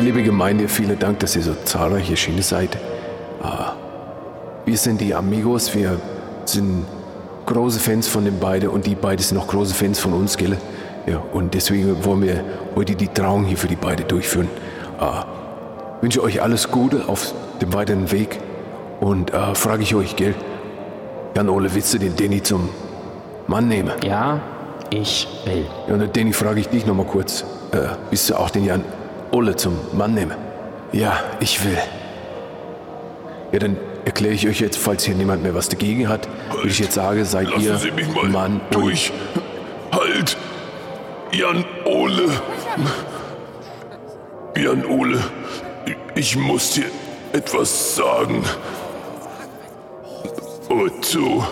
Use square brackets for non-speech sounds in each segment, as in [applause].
Ja, liebe Gemeinde, vielen Dank, dass ihr so zahlreich erschienen seid. Ah, wir sind die Amigos, wir sind große Fans von den beiden und die beiden sind auch große Fans von uns, gell? Ja, und deswegen wollen wir heute die Trauung hier für die beiden durchführen. Ah, wünsche euch alles Gute auf dem weiteren Weg und ah, frage ich euch, gell? Jan-Ole, willst du den Danny zum Mann nehmen? Ja, ich will. Ja, und Danny, frage ich dich nochmal kurz. Äh, willst du auch den Jan-Ole zum Mann nehmen? Ja, ich will. Ja, dann erkläre ich euch jetzt, falls hier niemand mehr was dagegen hat, würde ich jetzt sagen, seid Lassen ihr Sie mich mal Mann durch. Halt! Jan Ole! Jan Ole, ich muss dir etwas sagen. Otto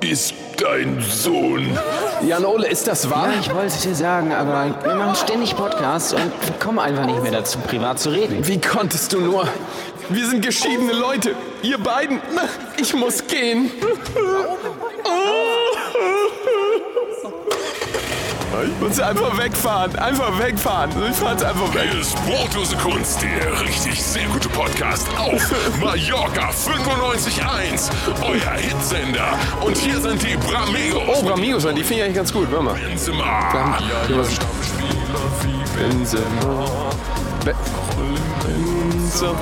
ist dein Sohn. und Jan-Ole, ist das wahr? Ja, ich wollte es dir sagen, aber wir machen ständig Podcasts und wir kommen einfach nicht mehr dazu, privat zu reden. Wie konntest du nur? Wir sind geschiedene Leute. Ihr beiden. Ich muss gehen. Ich muss einfach wegfahren. Einfach wegfahren. Ich fahr jetzt einfach weg. Hier ist Brotlose Kunst, der richtig sehr gute Podcast auf [laughs] Mallorca 95.1, euer Hitsender. Und hier sind die Bramigos. Oh, Bramigos, die finde ich eigentlich ganz gut. Warte mal. Benzema. Benzema. Be Benzema.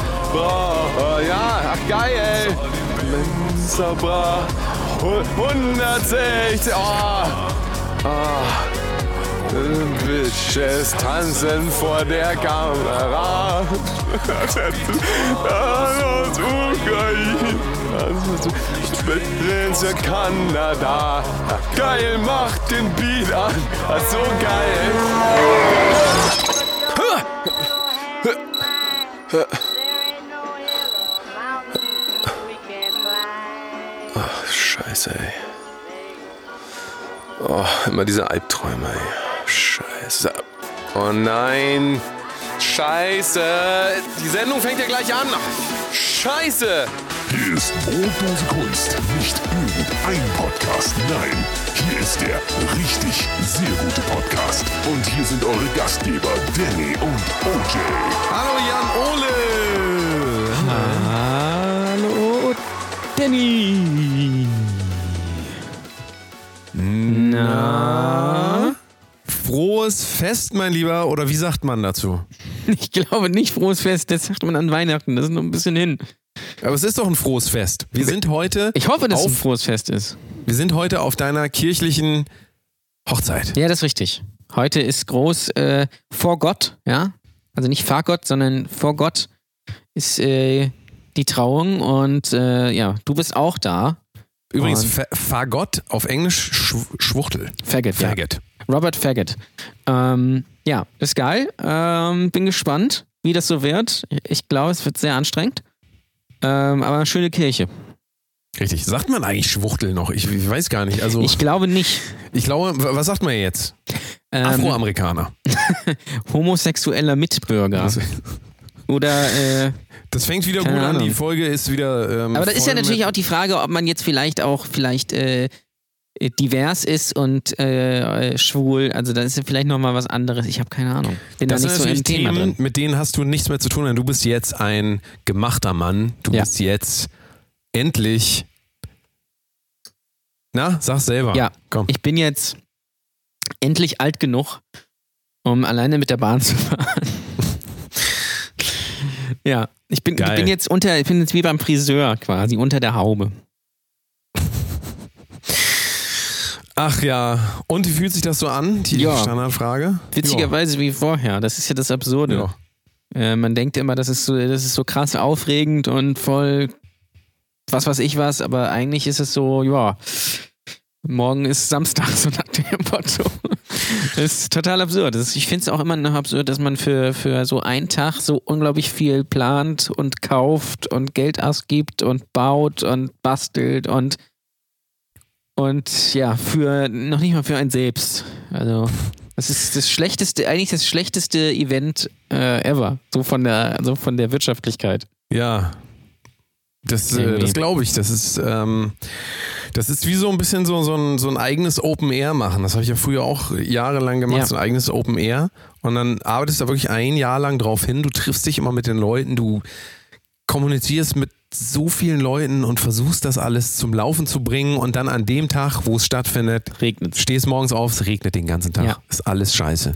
Ja, ach geil. Benzema. 160. Oh. Oh. Bitches tanzen vor der Kamera. Aus Ukraine. Spitze Kanada. Geil, macht den Beat an. Ist so geil. Ach, scheiße, ey. Oh, immer diese Albträume, ey. Scheiße. Oh nein. Scheiße. Die Sendung fängt ja gleich an. Scheiße. Hier ist Brotlose Kunst, nicht irgendein Podcast. Nein, hier ist der richtig sehr gute Podcast. Und hier sind eure Gastgeber Danny und OJ. Hallo Jan Ole. Hallo, Danny. Na? Frohes Fest, mein Lieber, oder wie sagt man dazu? [laughs] Ich glaube nicht frohes Fest, das sagt man an Weihnachten, das ist noch ein bisschen hin. Aber es ist doch ein frohes Fest. Wir sind heute, Ich hoffe, dass es ein auf, frohes Fest ist. wir sind heute auf deiner kirchlichen Hochzeit. Ja, das ist richtig. Heute ist groß äh, vor Gott, ja. Also nicht Fahrgott, sondern vor Gott ist äh, die Trauung und äh, ja, du bist auch da. Übrigens, Fagott auf Englisch Schw Schwuchtel. Faggot, ja. Faggot. Robert Faggot. Ähm, ja, ist geil. Ähm, bin gespannt, wie das so wird. Ich glaube, es wird sehr anstrengend. Ähm, aber eine schöne Kirche. Richtig. Sagt man eigentlich Schwuchtel noch? Ich, ich weiß gar nicht. Also, Ich ich, glaube nicht. glaube, w- was sagt man jetzt? Ähm, Afroamerikaner. [laughs] homosexueller Mitbürger. Das, Oder, äh, das fängt wieder gut an. Ahnung. Die Folge ist wieder. Ähm, aber da ist ja natürlich auch die Frage, ob man jetzt vielleicht auch vielleicht äh, divers ist und äh, schwul. Also da ist ja vielleicht nochmal was anderes. Ich habe keine Ahnung. Bin Das da nicht so im Thema Themen, drin. mit denen hast du nichts mehr zu tun, denn du bist jetzt ein gemachter Mann. Du Ja. bist jetzt endlich. Na, sag selber. Ja. Komm. Ich bin jetzt endlich alt genug, um alleine mit der Bahn zu fahren. Ja, ich bin, ich bin jetzt unter, ich bin jetzt wie beim Friseur quasi, unter der Haube. Ach ja. Und wie fühlt sich das so an? Die Ja. Standardfrage. Witzigerweise wie vorher. Das ist ja das Absurde. Ja. Äh, man denkt immer, das ist so, das ist so krass aufregend und voll was weiß ich was, aber eigentlich ist es so, ja, morgen ist Samstag, [laughs] so nach dem Motto. [laughs] Ist total absurd. Ist, ich finde es auch immer noch absurd, dass man für, für so einen Tag so unglaublich viel plant und kauft und Geld ausgibt und baut und bastelt und und ja, für noch nicht mal für ein selbst. Also das ist das schlechteste, eigentlich das schlechteste Event äh, ever. So von der, so von der Wirtschaftlichkeit. Ja. Das, äh, das glaube ich. Das ist ähm, Das ist wie so ein bisschen so, so, ein, so ein eigenes Open Air machen. Das habe ich ja früher auch jahrelang gemacht, Ja. so ein eigenes Open Air. Und dann arbeitest du da wirklich ein Jahr lang drauf hin. Du triffst dich immer mit den Leuten, du kommunizierst mit so vielen Leuten und versuchst das alles zum Laufen zu bringen und dann an dem Tag, wo es stattfindet, Regnet's. stehst morgens auf, es regnet den ganzen Tag. Ja. Ist alles scheiße.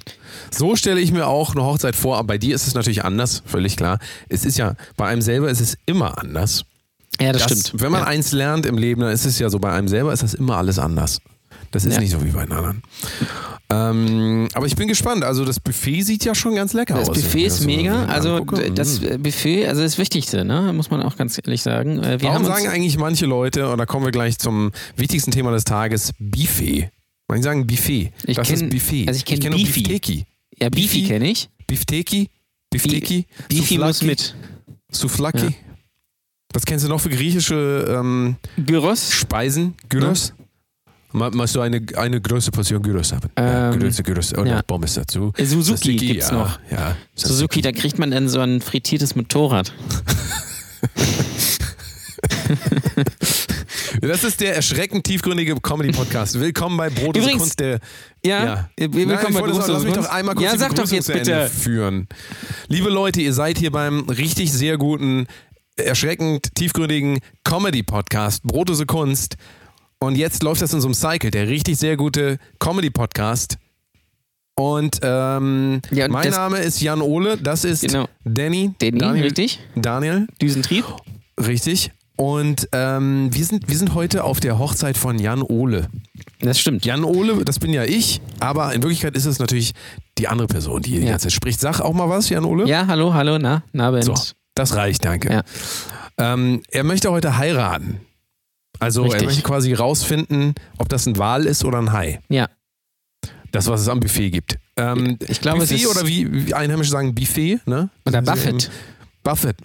So stelle ich mir auch eine Hochzeit vor, aber bei dir ist es natürlich anders, völlig klar. Es ist ja, bei einem selber ist es immer anders. Ja, das, Das- stimmt. Wenn man ja. eins lernt im Leben, dann ist es ja so, bei einem selber ist das immer alles anders. Das ist Ja. nicht so wie bei den anderen. Ähm, aber ich bin gespannt. Also das Buffet sieht ja schon ganz lecker Das aus. Buffet wenn ich ist das mega. Also angucke. das äh, Buffet, also das Wichtigste, ne? muss man auch ganz ehrlich sagen. Äh, Wir Warum sagen eigentlich manche Leute, und da kommen wir gleich zum wichtigsten Thema des Tages, Buffet? Manche sagen Buffet. Ich das kenn- ist Buffet. also ich kenn kenn Beefy. Beefteki. ja, Beefy Beefy? kenne ich. Beefteki? Beefteki? Beefy muss mit. Souvlaki? Ja. Was kennst du noch für griechische ähm, Gyros. Speisen? Gyros? Ma- Machst du eine, eine große Portion Gyros haben? ja, Ähm, Größe Gyros und ja. noch Pommes dazu. Äh, Suzuki Tzatziki, gibt's ja, noch. Ja, Suzuki, da kriegt man dann so ein frittiertes Motorrad. [laughs] Das ist der erschreckend tiefgründige Comedy-Podcast. Willkommen bei Brot und Übrigens- Kunst der. Ja, Ja. Nein, willkommen ich bei sagen, lass mich und doch Kunst. einmal kurz Ja, sag doch jetzt bitte. führen. Liebe Leute, ihr seid hier beim richtig sehr guten, erschreckend tiefgründigen Comedy-Podcast Brotose Kunst. Und jetzt läuft das in so einem Cycle, der richtig sehr gute Comedy-Podcast. Und, ähm, Ja, und mein Name ist Jan Ole, das ist Genau. Danny. Danny, Daniel, richtig? Daniel, Düsentrieb. richtig. Und ähm, wir, sind, wir sind heute auf der Hochzeit von Jan Ole. Das stimmt. Jan Ole, das bin ja ich, aber in Wirklichkeit ist es natürlich die andere Person, die hier Ja. Zeit spricht. Sag auch mal was, Jan Ole. Ja, hallo, hallo, na, na, Ben. So, das reicht, danke. Ja. Ähm, er möchte heute heiraten. Also er Richtig. möchte quasi rausfinden, ob das ein Wal ist oder ein Hai. Ja. Das, was es am Buffet gibt. Ähm, Ich glaube, es Buffet ist- oder wie, Einheimische sagen, Buffet, ne? Oder Das ist ja Buffet. eben- Buffet.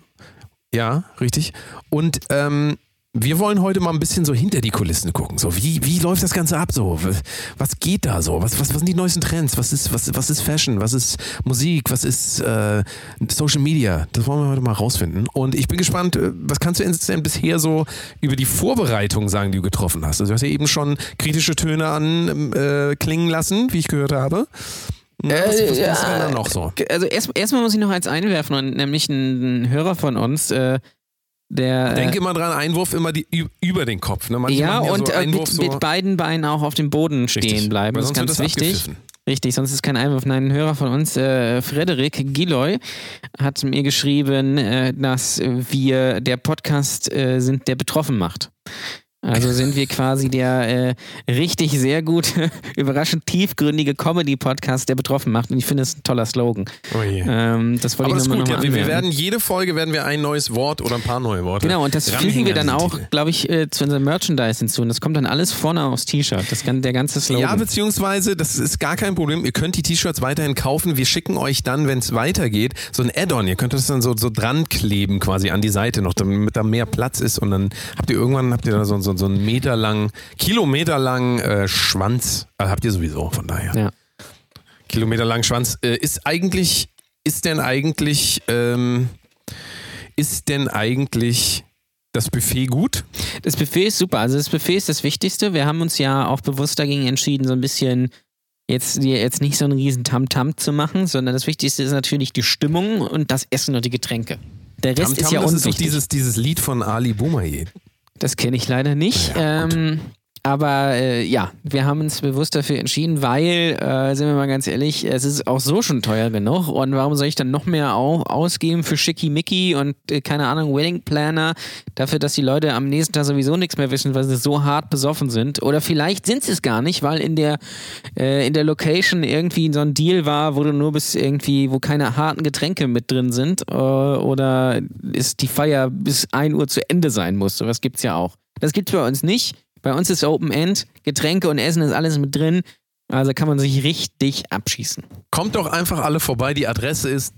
Ja, richtig. Und ähm, wir wollen heute mal ein bisschen so hinter die Kulissen gucken. So, wie, wie läuft das Ganze ab? So, was geht da so? Was, was, was sind die neuesten Trends? Was ist, was, was ist Fashion? Was ist Musik? Was ist äh, Social Media? Das wollen wir heute mal rausfinden. Und ich bin gespannt, äh, was kannst du denn bisher so über die Vorbereitung sagen, die du getroffen hast? Also du hast ja eben schon kritische Töne an äh, klingen lassen, wie ich gehört habe. Na, was, was, was Äh, da noch so? Also erst, erstmal muss ich noch eins einwerfen, und nämlich ein, ein Hörer von uns, äh, der. Denk äh, immer dran, Einwurf immer die, über den Kopf. Ne? Manche ja, und so äh, Einwurf mit, so mit beiden Beinen auch auf dem Boden stehen Richtig, bleiben. Das ist ganz das wichtig. Richtig, sonst ist kein Einwurf. Nein, ein Hörer von uns, äh, Frederik Giloy, hat mir geschrieben, äh, dass wir der Podcast äh, sind, der betroffen macht. Also sind wir quasi der äh, richtig sehr gute, [laughs] überraschend tiefgründige Comedy-Podcast, der betroffen macht. Und ich finde, das ist ein toller Slogan. Oh je. Ähm, das wollte Aber ich gut, noch ja, mal wir, werden jede Folge werden wir ein neues Wort oder ein paar neue Worte. Genau, und das fügen wir an dann auch, glaube ich, äh, zu unserem Merchandise hinzu. Und das kommt dann alles vorne aufs T-Shirt, das gan- der ganze Ja, Slogan. beziehungsweise, das ist gar kein Problem. Ihr könnt die T-Shirts weiterhin kaufen. Wir schicken euch dann, wenn es weitergeht, so ein Add-on. Ihr könnt das dann so, so dran kleben quasi an die Seite noch, damit da mehr Platz ist. Und dann habt ihr irgendwann habt ihr da so, so, so einen Meter lang, Kilometer lang äh, Schwanz. Äh, habt ihr sowieso, von daher. ja. Kilometer lang Schwanz. Äh, ist eigentlich, ist denn eigentlich, ähm, ist denn eigentlich das Buffet gut? Das Buffet ist super. Also das Buffet ist das Wichtigste. Wir haben uns ja auch bewusst dagegen entschieden, so ein bisschen jetzt, jetzt nicht so einen riesen Tamtam zu machen, sondern das Wichtigste ist natürlich die Stimmung und das Essen und die Getränke. Der Rest Tam ist ja das ist doch unwichtig. dieses, dieses Lied von Ali Boumaier. Das kenne ich leider nicht. Ja, ähm, aber äh, ja, wir haben uns bewusst dafür entschieden, weil, äh, sind wir mal ganz ehrlich, es ist auch so schon teuer genug. Und warum soll ich dann noch mehr au ausgeben für Schickimicki und äh, keine Ahnung, Wedding Planner, dafür, dass die Leute am nächsten Tag sowieso nichts mehr wissen, weil sie so hart besoffen sind? Oder vielleicht sind sie es gar nicht, weil in der, äh, in der Location irgendwie so ein Deal war, wo du nur bis irgendwie, wo keine harten Getränke mit drin sind, äh, oder ist die Feier bis 1 Uhr zu Ende sein muss. Sowas gibt's ja auch. Das gibt's bei uns nicht. Bei uns ist Open End, Getränke und Essen ist alles mit drin. Also kann man sich richtig abschießen. Kommt doch einfach alle vorbei. Die Adresse ist.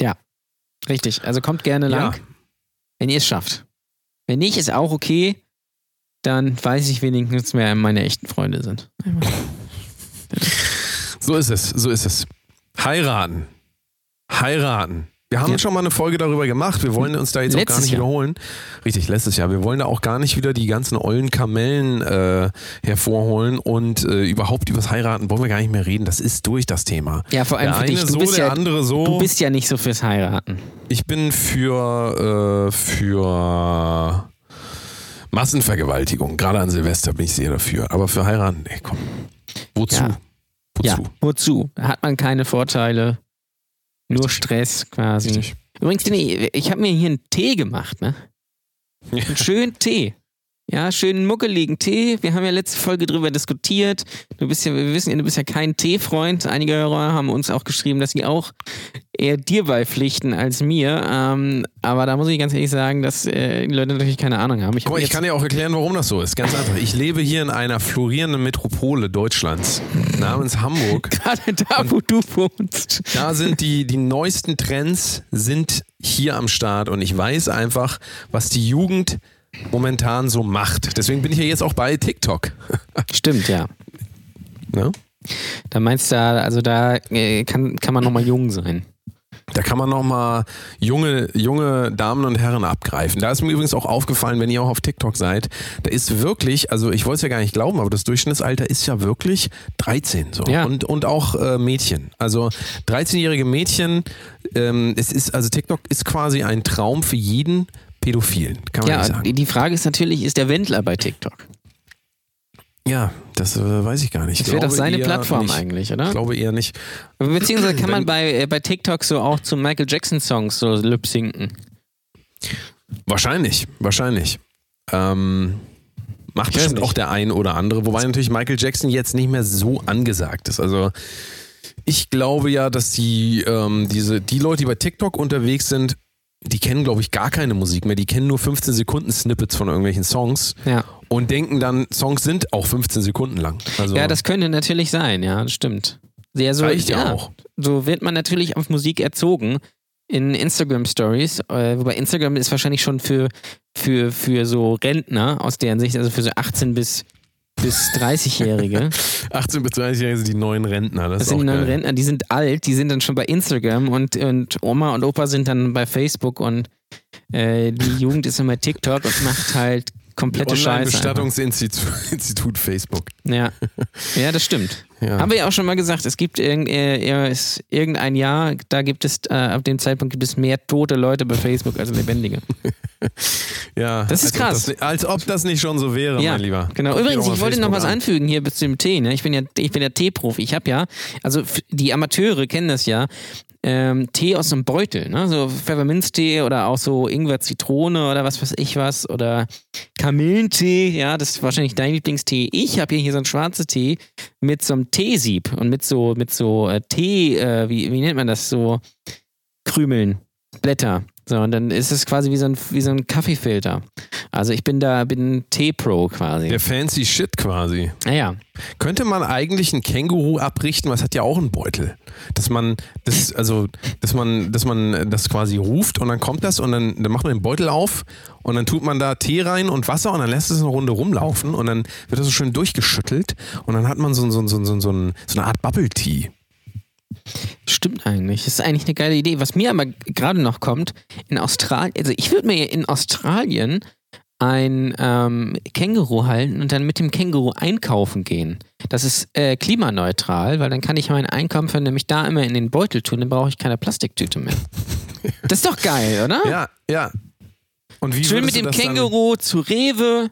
Ja, richtig. Also kommt gerne lang, Ja. wenn ihr es schafft. Wenn nicht, ist auch okay. Dann weiß ich wenigstens, wer meine echten Freunde sind. So ist es, so ist es. Heiraten. Heiraten. Wir haben Wir- schon mal eine Folge darüber gemacht. Wir wollen uns da jetzt auch gar nicht Jahr. wiederholen. Richtig, letztes Jahr. Wir wollen da auch gar nicht wieder die ganzen ollen Kamellen äh, hervorholen und äh, überhaupt übers Heiraten wollen wir gar nicht mehr reden. Das ist durch das Thema. Ja, vor allem der für eine dich. Du so, bist der ja, andere so. Du bist ja nicht so fürs Heiraten. ich bin für, äh, für Massenvergewaltigung. Gerade an Silvester bin ich sehr dafür. Aber für heiraten, nee, komm. Wozu? Ja. Ja, Wozu? wozu? Hat man keine Vorteile, nur Stress quasi. Richtig. Übrigens, nee, ich habe mir hier einen Tee gemacht, ne? Einen schönen Tee. Ja, schönen muckeligen Tee. Wir haben ja letzte Folge drüber diskutiert. Du bist ja, wir wissen ja, du bist ja kein Teefreund. Einige Hörer haben uns auch geschrieben, dass sie auch eher dir beipflichten als mir. Ähm, aber da muss ich ganz ehrlich sagen, dass äh, die Leute natürlich keine Ahnung haben. Ich, hab ich kann dir auch erklären, warum das so ist. Ganz einfach. Ich lebe hier in einer florierenden Metropole Deutschlands namens Hamburg. [laughs] gerade da, wo du wohnst. Da sind die, die neuesten Trends sind hier am Start und ich weiß einfach, was die Jugend momentan so macht. Deswegen bin ich ja jetzt auch bei TikTok. [laughs] Stimmt, ja. Ne? Da meinst du, also da äh, kann, kann man nochmal jung sein. Da kann man nochmal junge, junge Damen und Herren abgreifen. Da ist mir übrigens auch aufgefallen, wenn ihr auch auf TikTok seid, da ist wirklich, also ich wollte es ja gar nicht glauben, aber das Durchschnittsalter ist ja wirklich 13 so. Ja. Und, und auch äh, Mädchen. Also 13-jährige Mädchen, ähm, es ist, also TikTok ist quasi ein Traum für jeden Pädophilen, kann man nicht Ja, sagen. die die Frage ist natürlich, ist der Wendler bei TikTok? Ja, das äh, weiß ich gar nicht. Das wäre doch seine Plattform nicht. eigentlich, Ich oder? glaube eher nicht. Beziehungsweise kann man bei, äh, bei TikTok so auch zu Michael Jackson Songs so lip sinken. Wahrscheinlich, wahrscheinlich. Ähm, macht Ich bestimmt nicht. auch der ein oder andere, wobei natürlich Michael Jackson jetzt nicht mehr so angesagt ist. Also ich glaube ja, dass die, ähm, diese, die Leute, die bei TikTok unterwegs sind, die kennen, glaube ich, gar keine Musik mehr. Die kennen nur 15 Sekunden Snippets von irgendwelchen Songs Ja. und denken dann, Songs sind auch 15 Sekunden lang. Also ja, das könnte natürlich sein, ja, das stimmt. Ja, so, reicht ja ja, auch. so wird man natürlich auf Musik erzogen in Instagram Stories, äh, wobei Instagram ist wahrscheinlich schon für, für, für so Rentner aus deren Sicht, also für so 18 bis, bis 30-Jährige. 18 [laughs] bis 30-Jährige sind die neuen Rentner. Das, Das sind die neuen geil. Rentner, die sind alt, die sind dann schon bei Instagram und, und Oma und Opa sind dann bei Facebook und äh, die Jugend ist dann bei TikTok und macht halt komplette Scheiße. einfach. Online-Bestattungsinstitut Institut Facebook. Ja. [laughs] ja, das stimmt. Ja. Haben wir ja auch schon mal gesagt, es gibt irgend, äh, irgendein Jahr, da gibt es, äh, ab dem Zeitpunkt gibt es mehr tote Leute bei Facebook als lebendige. [laughs] Ja, Das ist als krass. Ob das, als ob das nicht schon so wäre, ja, mein Lieber. genau. Guck Übrigens, ich wollte noch was an. anfügen hier bis zum Tee. Ne? Ich bin ja, ich bin ja Teeprofi. Ich habe ja, also die Amateure kennen das ja, ähm, Tee aus einem Beutel, ne? so Pfefferminztee oder auch so Ingwer-Zitrone oder was weiß ich was oder Kamillentee, ja, das ist wahrscheinlich dein Lieblingstee. Ich habe hier, hier so einen schwarzen Tee mit so einem Teesieb und mit so, mit so äh, Tee, äh, wie, wie nennt man das, so Krümeln, Blätter. So, und dann ist es quasi wie so ein, wie so ein Kaffeefilter. Also ich bin da, bin Tee-Pro quasi. Der fancy Shit quasi. Naja, Könnte man eigentlich ein Känguru abrichten? Was hat ja auch einen Beutel. Dass man das, also, dass man, dass man das quasi ruft und dann kommt das und dann, dann macht man den Beutel auf und dann tut man da Tee rein und Wasser und dann lässt es eine Runde rumlaufen und dann wird das so schön durchgeschüttelt und dann hat man so, so, so, so, so, so eine Art Bubble Tea. Stimmt eigentlich. Das ist eigentlich eine geile Idee. Was mir aber gerade noch kommt, in Australien, also ich würde mir in Australien ein ähm, Känguru halten und dann mit dem Känguru einkaufen gehen. Das ist äh, klimaneutral, weil dann kann ich meinen Einkauf nämlich da immer in den Beutel tun, dann brauche ich keine Plastiktüte mehr. [laughs] Das ist doch geil, oder? Ja, ja. Und wie Schön mit dem dann- Känguru zu Rewe.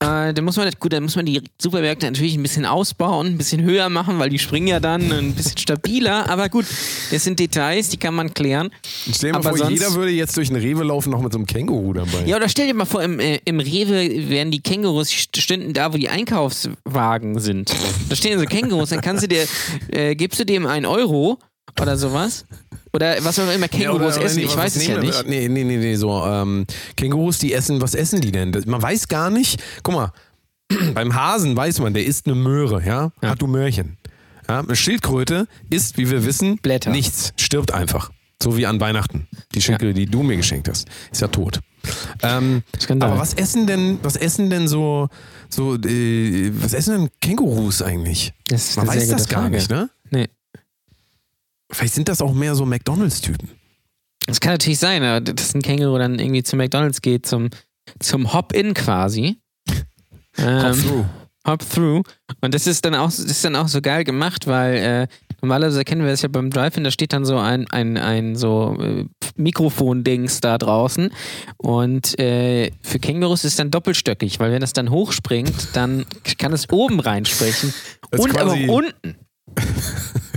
Äh, dann muss man, gut, dann muss man die Supermärkte natürlich ein bisschen ausbauen, ein bisschen höher machen, weil die springen ja dann ein bisschen stabiler. Aber gut, das sind Details, die kann man klären. Stell dir mal vor, jeder würde jetzt durch einen Rewe laufen, noch mit so einem Känguru dabei. Ja, oder stell dir mal vor, im, äh, im Rewe wären die Kängurus st- stünden da, wo die Einkaufswagen sind. Da stehen so Kängurus, dann kannst du dir, äh, gibst du dem einen Euro oder sowas? Oder was auch immer Ja, Kängurus oder essen, nee, ich weiß es ja nehmen wir? nicht. Nee, nee, nee, nee, so. Ähm, Kängurus, die essen, was essen die denn? Man weiß gar nicht. Guck mal, [clears throat] beim Hasen weiß man, der isst eine Möhre, ja? Ja. Hat du Möhrchen. Ja? Eine Schildkröte isst, wie wir wissen, Blätter. nichts. Stirbt einfach. So wie an Weihnachten. Die Schildkröte, die du mir geschenkt hast, ist ja tot. Ähm, aber was essen denn, was essen denn so, so, äh, was essen denn Kängurus eigentlich? Das ist Man weiß das gute gar Frage. nicht, ne? Vielleicht sind das auch mehr so McDonalds-Typen. Das kann natürlich sein, dass ein Känguru dann irgendwie zu McDonalds geht, zum, zum Hop-In quasi. [laughs] Ähm, Hop through. Hop through. Und das ist dann auch, das ist dann auch so geil gemacht, weil äh, normalerweise kennen wir das ja beim Drive-In, da steht dann so ein, ein, ein so äh, Mikrofon-Dings da draußen. Und äh, für Kängurus ist es dann doppelstöckig, weil wenn das dann hochspringt, dann kann es oben reinsprechen. Und aber unten. [laughs]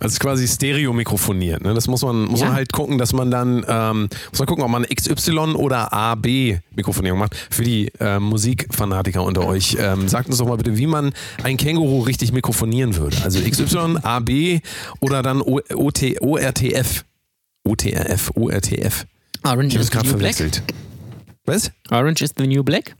Also ist quasi stereo-mikrofoniert. Ne? Das muss man, muss Ja. man halt gucken, dass man dann, ähm, muss man gucken, ob man XY oder AB-Mikrofonierung macht. Für die ähm, Musikfanatiker unter euch, ähm, sagt uns doch mal bitte, wie man ein Känguru richtig mikrofonieren würde. Also XY, AB oder dann o OT, ORTF. OTRF, ORTF. Orange Ich habe is es the gerade verwechselt. Was? Orange is the new black?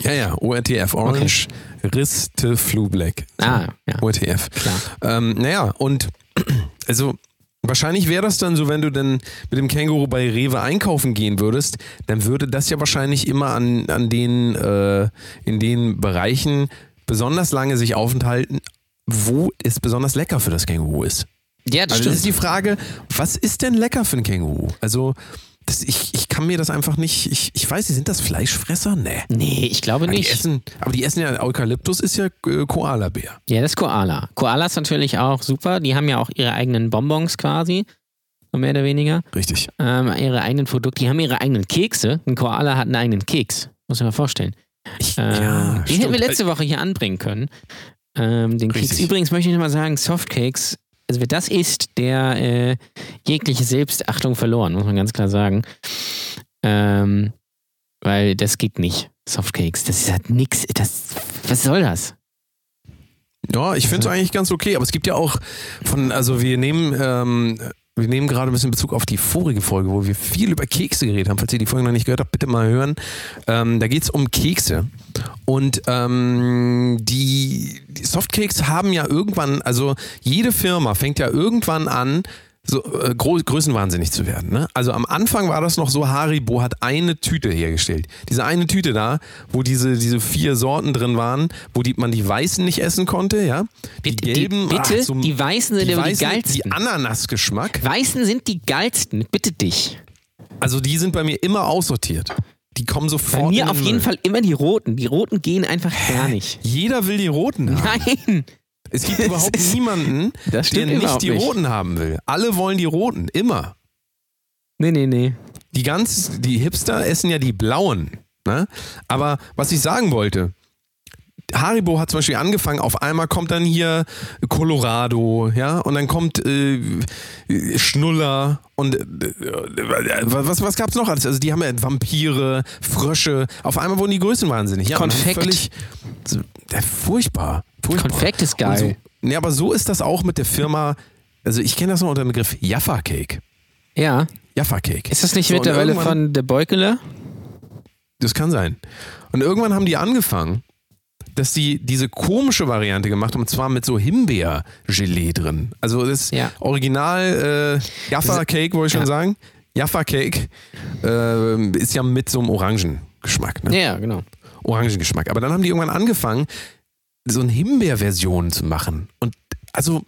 Ja, ja, ORTF, Orange Riste Flu Black. Ah, ja. ORTF. Klar. Ähm, naja, und [clears throat] also wahrscheinlich wäre das dann so, wenn du dann mit dem Känguru bei Rewe einkaufen gehen würdest, dann würde das ja wahrscheinlich immer an, an den, äh, in den Bereichen besonders lange sich aufenthalten, wo es besonders lecker für das Känguru ist. Ja, das Also das ist stimmt. die Frage, was ist denn lecker für ein Känguru? Also das, ich, ich kann mir das einfach nicht, ich, ich weiß sind das Fleischfresser? Nee. Nee, ich glaube Aber die, nicht. essen, aber die essen ja, Eukalyptus ist ja äh, Koalabär. Ja, das ist Koala. Koalas natürlich auch super. Die haben ja auch ihre eigenen Bonbons quasi. So mehr oder weniger. Richtig. Ähm, ihre eigenen Produkte. Die haben ihre eigenen Kekse. Ein Koala hat einen eigenen Keks. Muss man mal vorstellen. Ich, Äh, ja, den stimmt. hätten wir letzte Woche hier anbringen können. Ähm, den Keks. Übrigens möchte ich nochmal sagen, Softcakes, also wer das isst, der äh, jegliche Selbstachtung verloren, muss man ganz klar sagen. Ähm, weil das geht nicht. Softcakes, das ist halt nix. Das, was soll das? Ja, ich finde es eigentlich ganz okay, aber es gibt ja auch von, also wir nehmen, ähm, wir nehmen gerade ein bisschen Bezug auf die vorige Folge, wo wir viel über Kekse geredet haben. Falls ihr die Folge noch nicht gehört habt, bitte mal hören. Ähm, da geht es um Kekse. Und ähm, die, die Softcakes haben ja irgendwann, also jede Firma fängt ja irgendwann an, so äh, größenwahnsinnig zu werden. Ne? Also am Anfang war das noch so, Haribo hat eine Tüte hergestellt. Diese eine Tüte da, wo diese, diese vier Sorten drin waren, wo die, man die weißen nicht essen konnte, ja. Die Bitte, gelben, die, bitte, ach, so- die Weißen sind die weißen, geilsten. die Ananasgeschmack, Weißen sind die geilsten, bitte dich. also die sind bei mir immer aussortiert. Die kommen sofort Bei mir auf jeden. Fall immer die roten. Die roten gehen einfach gar nicht. Jeder will die roten haben. Nein. Es gibt überhaupt [laughs] niemanden, der nicht die nicht. roten haben will. Alle wollen die roten, immer. Nee, nee, nee. Die ganz, die Hipster essen ja die blauen. Ne? Aber was ich sagen wollte, Haribo hat zum Beispiel angefangen, auf einmal kommt dann hier Colorado, ja, und dann kommt äh, Schnuller und äh, was, was gab's noch alles? Also die haben ja Vampire, Frösche, auf einmal wurden die Größen wahnsinnig. Ja, Konfekt. Völlig, äh, furchtbar, furchtbar. Konfekt ist geil. So, ja, aber so ist das auch mit der Firma, also ich kenne das noch unter dem Begriff Jaffa Cake. Ja. Jaffa Cake. Ist das nicht So, mittlerweile von der Beukeler? Das kann sein. Und irgendwann haben die angefangen, dass die diese komische Variante gemacht haben, und zwar mit so Himbeer-Gelee drin. Also das Ja. Original äh, Jaffa Cake, wollte ich schon Ja. sagen. Jaffa Cake äh, ist ja mit so einem Orangengeschmack. Ne? Ja, genau. Orangengeschmack. Aber dann haben die irgendwann angefangen, so eine Himbeer-Version zu machen. Und also,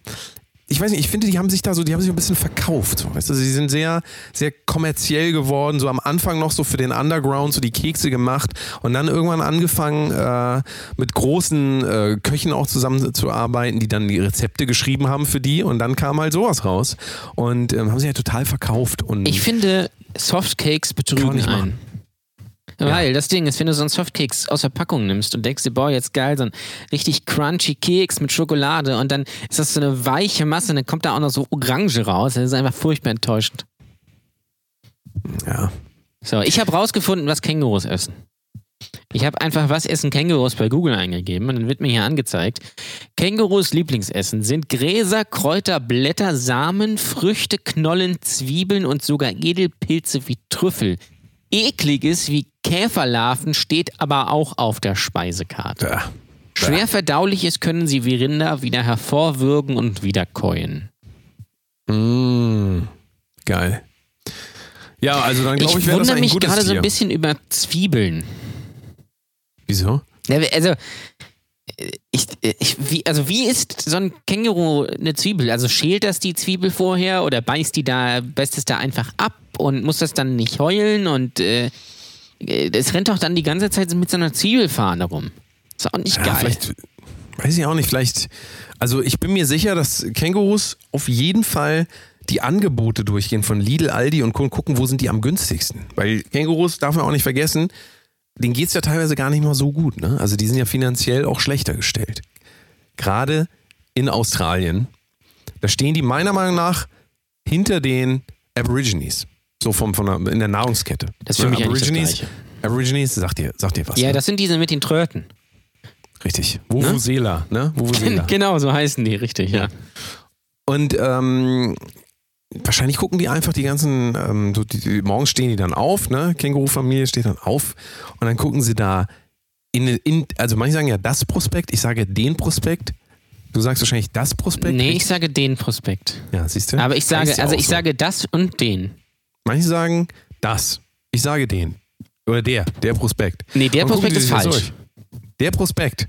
ich weiß nicht, ich finde, die haben sich da so, die haben sich ein bisschen verkauft. So, weißt du, sie sind sehr, sehr kommerziell geworden, so am Anfang noch so für den Underground, so die Kekse gemacht und dann irgendwann angefangen, äh, mit großen äh, Köchen auch zusammenzuarbeiten, die dann die Rezepte geschrieben haben für die und dann kam halt sowas raus und ähm, haben sich ja total verkauft. Und Ich finde, Softcakes betrügen nicht machen. einen. Weil das Ding ist, wenn du so einen Softcakes aus der Packung nimmst und denkst dir, boah, jetzt geil, so ein richtig crunchy Keks mit Schokolade und dann ist das so eine weiche Masse und dann kommt da auch noch so Orange raus. Das ist einfach furchtbar enttäuschend. ja. So, ich habe rausgefunden, was Kängurus essen. Ich habe einfach, was essen Kängurus bei Google eingegeben und dann wird mir hier angezeigt. Kängurus Lieblingsessen sind Gräser, Kräuter, Blätter, Samen, Früchte, Knollen, Zwiebeln und sogar Edelpilze wie Trüffel. Ekliges wie Käferlarven steht aber auch auf der Speisekarte. ja. Schwer verdauliches können sie wie Rinder wieder hervorwürgen und wieder käuen. Mm, geil. Ja, also dann glaube ich, Ich wäre das wundere ein mich gutes gerade so Tier. ein bisschen über Zwiebeln. Wieso? Also, ich, ich, wie, also wie ist so ein Känguru eine Zwiebel? Also schält das die Zwiebel vorher oder beißt die da, beißt es da einfach ab und muss das dann nicht heulen und äh, es rennt doch dann die ganze Zeit mit so einer Zwiebelfahne rum. Ist auch nicht Ja, geil. vielleicht, weiß ich auch nicht, vielleicht, also ich bin mir sicher, dass Kängurus auf jeden Fall die Angebote durchgehen von Lidl, Aldi und gu- gucken, wo sind die am günstigsten. Weil Kängurus, darf man auch nicht vergessen, denen geht es ja teilweise gar nicht mal so gut. Ne? Also die sind ja finanziell auch schlechter gestellt. Gerade in Australien, da stehen die meiner Meinung nach hinter den Aborigines. So vom, von der, in der Nahrungskette. Das ist für mich ja nicht das Aborigines. Aborigines, sagt dir, sagt dir was. Ja, ne? das sind diese mit den Tröten. Richtig. Vuvuzela, ne? Vuvuzela. [laughs] genau, so heißen die, richtig, ja. Und ähm, wahrscheinlich gucken die einfach die ganzen, ähm, so die, die, morgens stehen die dann auf, ne? Känguru-Familie steht dann auf und dann gucken sie da in, in, also manche sagen ja das Prospekt, ich sage den Prospekt. Du sagst wahrscheinlich das Prospekt. Nee, ich sage den Prospekt. Ja, siehst du? Aber ich sage, also ich so. sage das und den. Manche sagen das. Ich sage den. Oder der, der Prospekt. Nee, der Und Prospekt ist falsch. durch. Der Prospekt.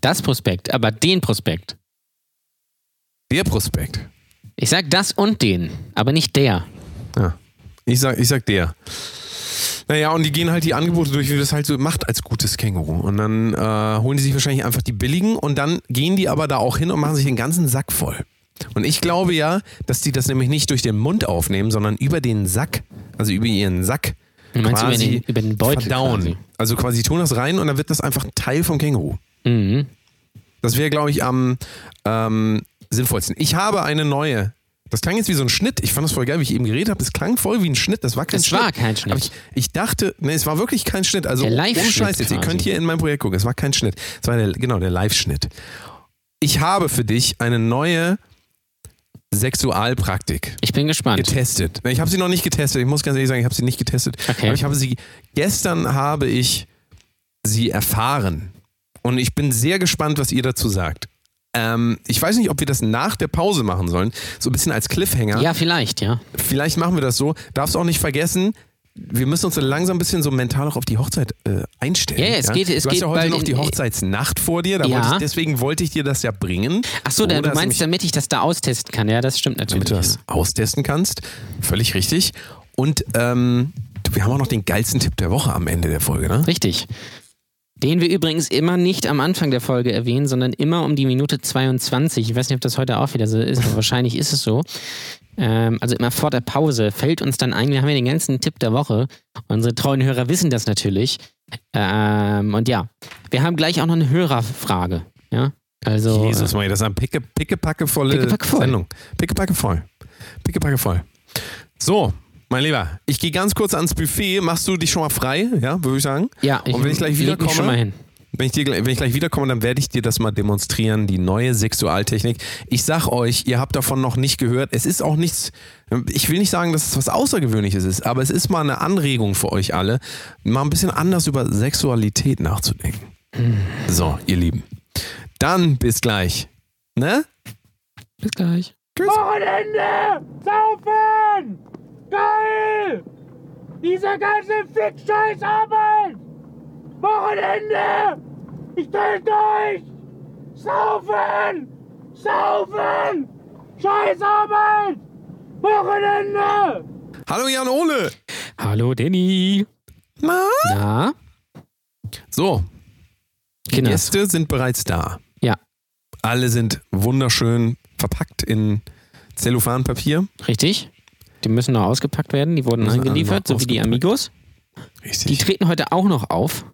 Das Prospekt, aber den Prospekt. Der Prospekt. Ich sag das und den, aber nicht der. Ja. Ich sag, ich sag der. Naja, und die gehen halt die Angebote durch, wie das halt so macht als gutes Känguru. Und dann äh, holen die sich wahrscheinlich einfach die billigen und dann gehen die aber da auch hin und machen sich den ganzen Sack voll. Und ich glaube ja, dass die das nämlich nicht durch den Mund aufnehmen, sondern über den Sack, also über ihren Sack meinst über quasi den, über den Beutel verdauen. quasi. Also quasi tun das rein und dann wird das einfach Teil vom Känguru. Mhm. Das wäre, glaube ich, am ähm, sinnvollsten. Ich habe eine neue. Das klang jetzt wie so ein Schnitt. Ich fand das voll geil, wie ich eben geredet habe. Das klang voll wie ein Schnitt. Das war kein Es Schnitt. war kein Schnitt. Aber ich, ich dachte, nee, es war wirklich kein Schnitt. Also Der ohne Live-Schnitt Scheiß jetzt. Ihr könnt hier in mein Projekt gucken. Es war kein Schnitt. Es war der, genau der Live-Schnitt. Ich habe für dich eine neue Sexualpraktik Ich bin gespannt. getestet. Ich habe sie noch nicht getestet. Ich muss ganz ehrlich sagen, ich habe sie nicht getestet. Okay. Aber ich habe sie, gestern habe ich sie erfahren. Und ich bin sehr gespannt, was ihr dazu sagt. Ähm, ich weiß nicht, ob wir das nach der Pause machen sollen. So ein bisschen als Cliffhanger. Ja, vielleicht, ja. Vielleicht machen wir das so. Darfst auch nicht vergessen, wir müssen uns dann langsam ein bisschen so mental auch auf die Hochzeit äh, einstellen. Ja, ja, es geht- es du hast geht ja heute noch die Hochzeitsnacht vor dir. Da Ja. wollte ich, deswegen wollte ich dir das ja bringen. Ach so, du meinst, damit ich das da austesten kann. Ja, das stimmt natürlich. damit du das austesten kannst. Völlig richtig. Und ähm, wir haben auch noch den geilsten Tipp der Woche am Ende der Folge, ne? Richtig. Den wir übrigens immer nicht am Anfang der Folge erwähnen, sondern immer um die Minute 22. Ich weiß nicht, ob das heute auch wieder so ist, aber wahrscheinlich ist es so. Ähm, also immer vor der Pause fällt uns dann ein, wir haben ja den ganzen Tipp der Woche. Unsere treuen Hörer wissen das natürlich. Ähm, und ja, wir haben gleich auch noch eine Hörerfrage. Ja, also. Jesus, Maria, das ist eine picke, pickepacke volle Pickepacke voll. Sendung. Pickepacke voll. Pickepacke voll. So, mein Lieber, ich gehe ganz kurz ans Buffet. Machst du dich schon mal frei? Ja, würde ich sagen. ja, Und wenn ich gleich wiederkomme- schon mal hin. Wenn ich, dir, gleich- wenn ich gleich wiederkomme, dann werde ich dir das mal demonstrieren, die neue Sexualtechnik. Ich sag euch, ihr habt davon noch nicht gehört. Es ist auch nichts, ich will nicht sagen, dass es was Außergewöhnliches ist, aber es ist mal eine Anregung für euch alle, mal ein bisschen anders über Sexualität nachzudenken. So, ihr Lieben. Dann bis gleich. Ne? Bis gleich. Wochenende! Saufen! Geil! Diese ganze Fick-Scheiß-Arbeit! Wochenende! Ich dreh durch! Saufen! Saufen! Scheißarbeit! Wochenende! Hallo Jan Ole. Hallo, Danny. Na? Na? So, die Kinder. Gäste sind bereits da. Ja, Alle sind wunderschön verpackt in Zellophanpapier. richtig. Die müssen noch ausgepackt werden. Die wurden angeliefert, so wie die. Amigos. Die Richtig. treten heute auch noch auf.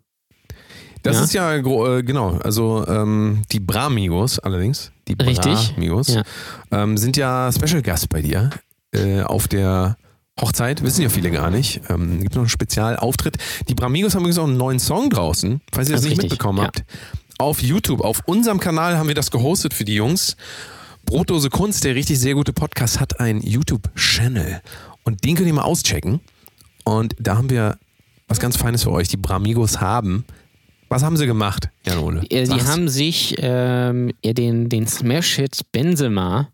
Das Ja. ist ja äh, genau, also ähm, die Bramigos allerdings, die. Bramigos, Ja. ähm, sind ja Special Gast bei dir äh, auf der Hochzeit. Wissen ja viele gar nicht. Ähm, gibt noch einen Spezialauftritt. Die Bramigos haben übrigens auch einen neuen Song draußen, falls ihr das Das nicht richtig, mitbekommen ja. habt. Auf YouTube, auf unserem Kanal haben wir das gehostet für die Jungs. Brotdose Kunst, der richtig sehr gute Podcast, hat einen YouTube-Channel. Und den könnt ihr mal auschecken. Und da haben wir was ganz Feines für euch. Die Bramigos haben. Was haben sie gemacht, Jan Ole? Äh, Sag's. haben sich ähm, den, den Smash-Hit Benzema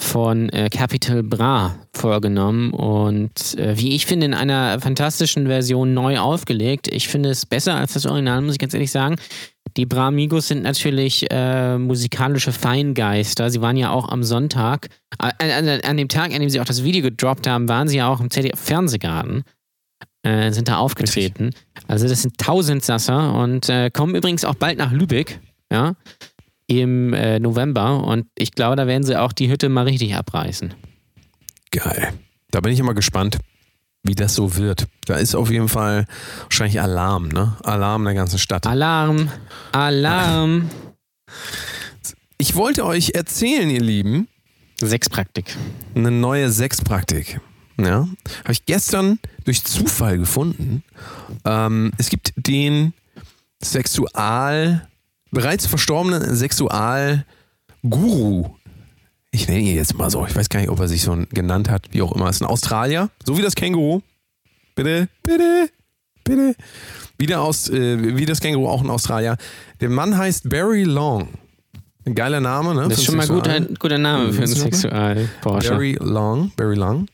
von äh, Capital Bra vorgenommen und äh, wie ich finde, in einer fantastischen Version neu aufgelegt. Ich finde es besser als das Original, muss ich ganz ehrlich sagen. Die Bramigos sind natürlich äh, musikalische Feingeister. Sie waren ja auch am Sonntag, äh, an, an, dem Tag, an dem sie auch das Video gedroppt haben, waren sie ja auch im ZDF-Fernsehgarten. Äh, sind da aufgetreten. Also das sind Tausendsasser und äh, kommen übrigens auch bald nach Lübeck, ja, im äh, November. Und ich glaube, da werden sie auch die Hütte mal richtig abreißen. Geil. Da bin ich immer gespannt, wie das so wird. Da ist auf jeden Fall wahrscheinlich Alarm, ne? Alarm der ganzen Stadt. Alarm, Alarm. [laughs] Ich wollte euch erzählen, ihr Lieben, Sexpraktik. eine neue Sexpraktik. Ja, habe ich gestern durch Zufall gefunden. Ähm, es gibt den Sexual, bereits verstorbenen Sexual-Guru. Ich nenne ihn jetzt mal so. Ich weiß gar nicht, ob er sich so genannt hat, wie auch immer. Ist ein Australier, so wie das Känguru. Bitte, bitte, bitte. Wieder aus, äh, wie das Känguru, auch ein Australier. Der Mann heißt Barry Long. Ein geiler Name, ne? Das ist schon mal guter, guter Name für einen Sexualforscher. Barry Long, Barry Long.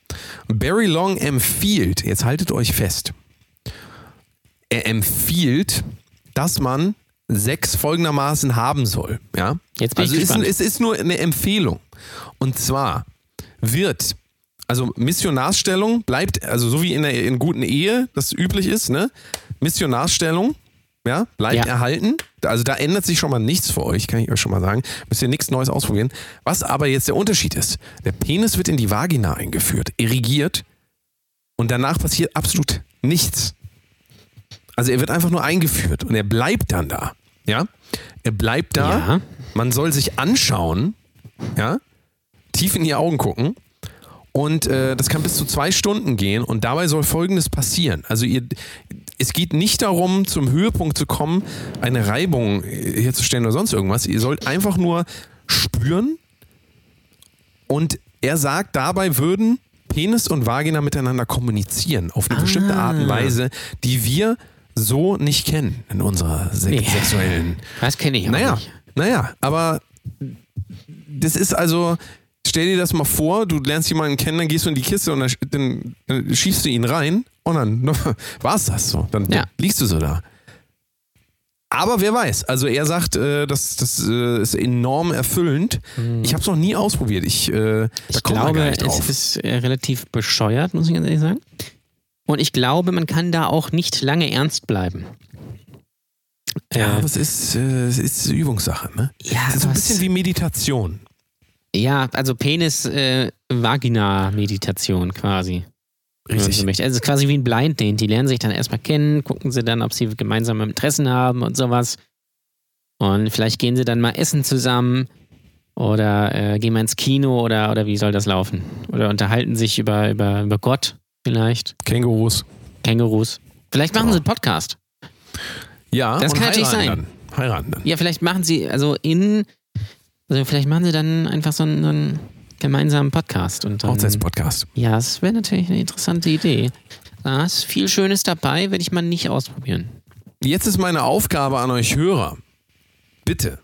Barry Long empfiehlt, jetzt haltet euch fest, er empfiehlt, dass man Sex folgendermaßen haben soll. Ja? Jetzt bin also ich ist, gespannt. es ist nur eine Empfehlung. Und zwar wird, also Missionarsstellung bleibt, also so wie in der in guten Ehe das üblich ist, ne? Missionarsstellung, ja, bleibt Ja. erhalten. Also da ändert sich schon mal nichts für euch, kann ich euch schon mal sagen. Müsst ihr nichts Neues ausprobieren. Was aber jetzt der Unterschied ist, der Penis wird in die Vagina eingeführt, irrigiert und danach passiert absolut nichts. Also er wird einfach nur eingeführt und er bleibt dann da. Ja? Er bleibt da. Ja. Man soll sich anschauen, ja, tief in die Augen gucken. Und äh, das kann bis zu zwei Stunden gehen und dabei soll Folgendes passieren. Also ihr, es geht nicht darum, zum Höhepunkt zu kommen, eine Reibung herzustellen oder sonst irgendwas. Ihr sollt einfach nur spüren und er sagt, dabei würden Penis und Vagina miteinander kommunizieren auf eine bestimmte Art und Weise, die wir so nicht kennen in unserer se Nee. sexuellen Das kenne ich auch naja, nicht. naja, aber das ist also, stell dir das mal vor, du lernst jemanden kennen, dann gehst du in die Kiste und dann, dann, dann schießt du ihn rein und dann [laughs] war's das so. Dann Ja. liegst du so da. Aber wer weiß, also er sagt, äh, das, das äh, ist enorm erfüllend. Ich habe es noch nie ausprobiert. Ich, äh, Ich glaube, es ist äh, relativ bescheuert, muss ich ganz ehrlich sagen. Und ich glaube, man kann da auch nicht lange ernst bleiben. ja, Äh, aber es ist, äh, es ist Übungssache. Ne? ja, Es ist so ein bisschen wie Meditation. ja, also Penis-Vagina-Meditation quasi. So möchte. Also es ist quasi wie ein Blind Date. Die lernen sich dann erstmal kennen, gucken sie dann, ob sie gemeinsame Interessen haben und sowas. Und vielleicht gehen sie dann mal essen zusammen oder äh, gehen mal ins Kino oder, oder wie soll das laufen? Oder unterhalten sich über, über, über Gott vielleicht, Kängurus. Kängurus. Vielleicht machen sie einen Podcast. Ja, Das kann natürlich heiraten Dann. Heiraten dann. Ja, vielleicht machen sie, also in, also vielleicht machen sie dann einfach so einen, so einen gemeinsamen Podcast. Und dann, Hochzeitspodcast. Ja, das wäre natürlich eine interessante Idee. Da ist viel Schönes dabei, werde ich mal nicht ausprobieren. Jetzt ist meine Aufgabe an euch Hörer. Bitte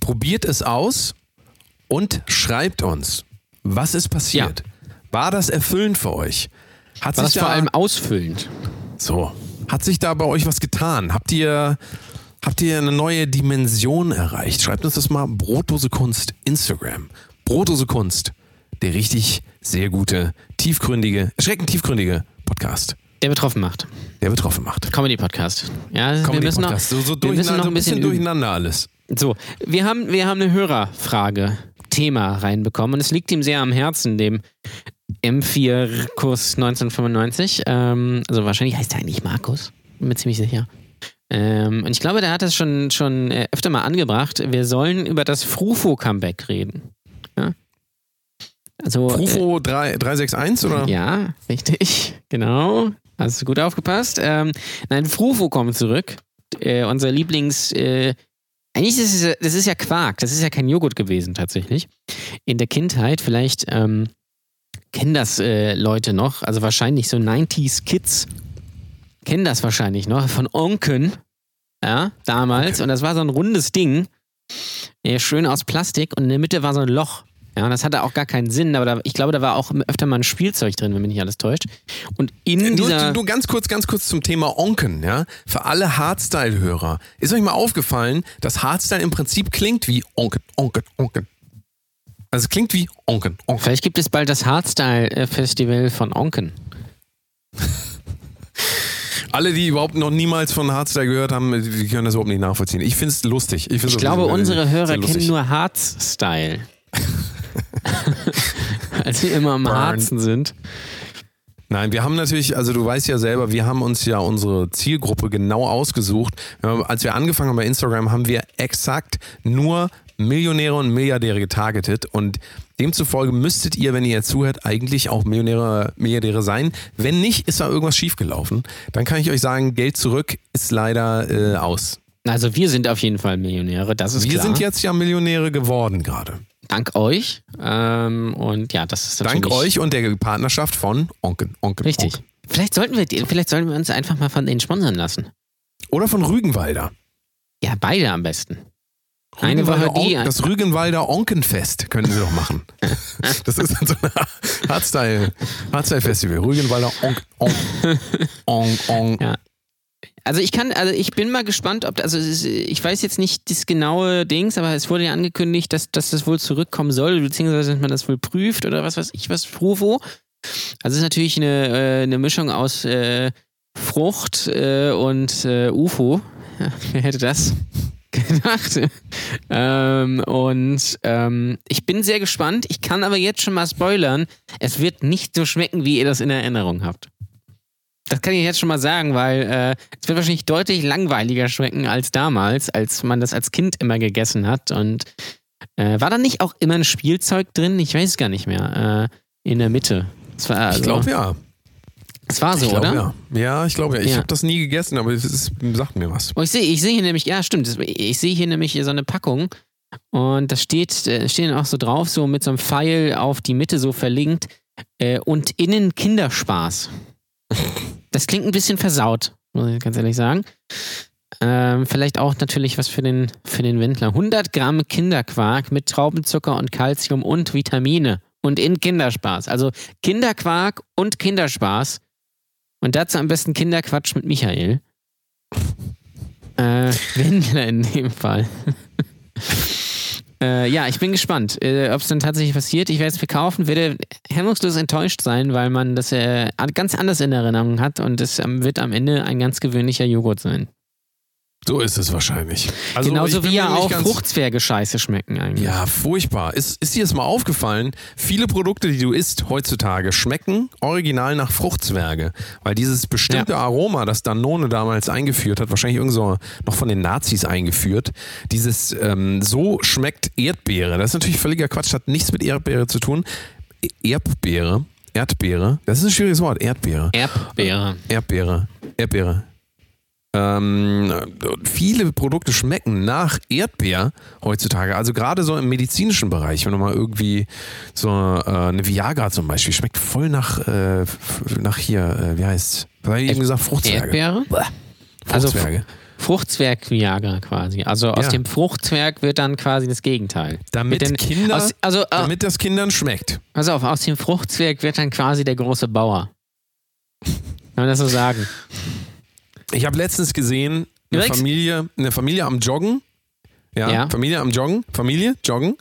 probiert es aus und schreibt uns, was ist passiert. War das erfüllend für euch? Hat War sich das vor da, allem ausfüllend? so, hat sich da bei euch was getan? Habt ihr, habt ihr eine neue Dimension erreicht? Schreibt uns das mal. Brotdose Kunst Instagram. Brotdose Kunst. Der richtig sehr gute, tiefgründige, erschreckend tiefgründige Podcast, Der betroffen macht. der betroffen macht. Comedy-Podcast. Ja, wir Comedy müssen noch, Podcast. So, so wir müssen noch so ein bisschen üben. durcheinander alles. So, wir haben, wir haben eine Hörerfrage, Thema reinbekommen und es liegt ihm sehr am Herzen, dem M4-Kurs 1995. Ähm, also wahrscheinlich heißt er eigentlich Markus, bin mir ziemlich sicher. Ähm, und ich glaube, der hat das schon, schon äh, öfter mal angebracht. Wir sollen über das Frufo-Comeback reden. Also, Frufo 3, 361 oder? äh, ja, richtig, [laughs] genau. Hast du gut aufgepasst. Ähm, nein, Frufo kommt zurück. Äh, unser Lieblings... Äh, eigentlich ist es, das ist ja Quark, das ist ja kein Joghurt gewesen tatsächlich. In der Kindheit, vielleicht ähm, kennen das äh, Leute noch, also wahrscheinlich so 90s Kids kennen das wahrscheinlich noch, von Onken, ja, damals. Und das war so ein rundes Ding, äh, schön aus Plastik und in der Mitte war so ein Loch. Ja, und das hatte auch gar keinen Sinn, aber da, ich glaube, da war auch öfter mal ein Spielzeug drin, wenn mich nicht alles täuscht. Und in Nur, dieser. nur ganz kurz, ganz kurz zum Thema Onken, ja. Für alle Hardstyle-Hörer. Ist euch mal aufgefallen, dass Hardstyle im Prinzip klingt wie Onken, Onken, Onken. Also es klingt wie Onken, Onken. Vielleicht gibt es bald das Hardstyle-Festival von Onken. [laughs] Alle, die überhaupt noch niemals von Hardstyle gehört haben, die können das überhaupt nicht nachvollziehen. Ich finde es lustig. Ich, Ich glaube, unsere Hörer kennen nur Hardstyle. [laughs] Als sie immer am Burn. Harzen sind. Nein, wir haben natürlich, also du weißt ja selber, wir haben uns ja unsere Zielgruppe genau ausgesucht. Wir Als wir angefangen haben bei Instagram, haben wir exakt nur Millionäre und Milliardäre getargetet und demzufolge müsstet ihr, wenn ihr jetzt zuhört, eigentlich auch Millionäre, Milliardäre sein. Wenn nicht, ist da irgendwas schiefgelaufen. Dann kann ich euch sagen, Geld zurück ist leider äh, aus. Also wir sind auf jeden Fall Millionäre, das ist Wir klar. sind jetzt ja Millionäre geworden gerade. Dank euch. Ähm, und ja, das ist natürlich Dank euch und der Partnerschaft von Onken. Onken Richtig. Onken. Vielleicht sollten wir, vielleicht sollten wir uns einfach mal von denen sponsern lassen. Oder von Rügenwalder. Ja, beide am besten. Eine Woche die, das Rügenwalder Onkenfest können sie doch machen. [laughs] das ist so ein Hardstyle, Hardstyle. Rügenwalder Onk, Onk, [laughs] Onk, Onk. Ja. Also ich kann, also ich bin mal gespannt, ob, also ich weiß jetzt nicht das genaue Dings, aber es wurde ja angekündigt, dass, dass das wohl zurückkommen soll, beziehungsweise dass man das wohl prüft oder was weiß ich was, Prufo. Also es ist natürlich eine, äh, eine Mischung aus äh, Frucht äh, und äh, UFO. Ja, [laughs] wer hätte das [laughs] gedacht? ähm, und ähm, ich bin sehr gespannt. Ich kann aber jetzt schon mal spoilern, es wird nicht so schmecken, wie ihr das in Erinnerung habt. Das kann ich jetzt schon mal sagen, weil äh, es wird wahrscheinlich deutlich langweiliger schmecken als damals, als man das als Kind immer gegessen hat. Und äh, war da nicht auch immer ein Spielzeug drin? Ich weiß es gar nicht mehr. Äh, in der Mitte. War, also, Ich glaube ja. Es war so, ich glaube oder? ja. Ja, ich glaube ja. Ich Ja. habe das nie gegessen, aber es ist, sagt mir was. Oh, ich sehe ich sehe hier nämlich, ja, stimmt. das- Ich sehe hier nämlich so eine Packung und da steht, äh, stehen auch so drauf, so mit so einem Pfeil auf die Mitte so verlinkt äh, und innen Kinderspaß. [laughs] Das klingt ein bisschen versaut, muss ich ganz ehrlich sagen. Ähm, vielleicht auch natürlich was für den, für den Wendler. 100 Gramm Kinderquark mit Traubenzucker und Kalzium und Vitamine und in Kinderspaß. Also Kinderquark und Kinderspaß. Und dazu am besten Kinderquatsch mit Michael. Äh, Wendler in dem Fall. [laughs] äh, ja, ich bin gespannt, äh, ob es dann tatsächlich passiert. Ich werde es verkaufen, werde hemmungslos enttäuscht sein, weil man das äh, ganz anders in Erinnerung hat und es ähm, wird am Ende ein ganz gewöhnlicher Joghurt sein. So ist es wahrscheinlich. Also, Genauso wie ja auch Fruchtzwerge scheiße schmecken eigentlich. Ja, furchtbar. Ist, ist dir das mal aufgefallen? Viele Produkte, die du isst heutzutage, schmecken original nach Fruchtzwerge. Weil dieses bestimmte Aroma, das Danone damals eingeführt hat, wahrscheinlich irgend so noch von den Nazis eingeführt, dieses ähm, so schmeckt Erdbeere. Das ist natürlich völliger Quatsch, hat nichts mit Erdbeere zu tun. Erdbeere, Erdbeere, das ist ein schwieriges Wort, Erdbeere. Erdbeere. Erdbeere. Erdbeere. Ähm, viele Produkte schmecken nach Erdbeer heutzutage. Also gerade so im medizinischen Bereich, wenn du mal irgendwie so äh, eine Viagra zum Beispiel schmeckt voll nach, äh, nach hier, äh, wie heißt Was hab ich eben gesagt? Fruchtzwerge. Erdbeere? Also Fruchtzwerge. Fruchtzwerg-Viagra quasi. Also aus Ja. dem Fruchtzwerg wird dann quasi das Gegenteil. damit Mit den- Kinder, aus, also, äh, damit das Kindern schmeckt. pass auf, aus dem Fruchtzwerg wird dann quasi der große Bauer. Kann man das so sagen? Ich habe letztens gesehen, eine? Familie, eine Familie am Joggen. Ja, Ja. Familie am Joggen, Familie, Joggen.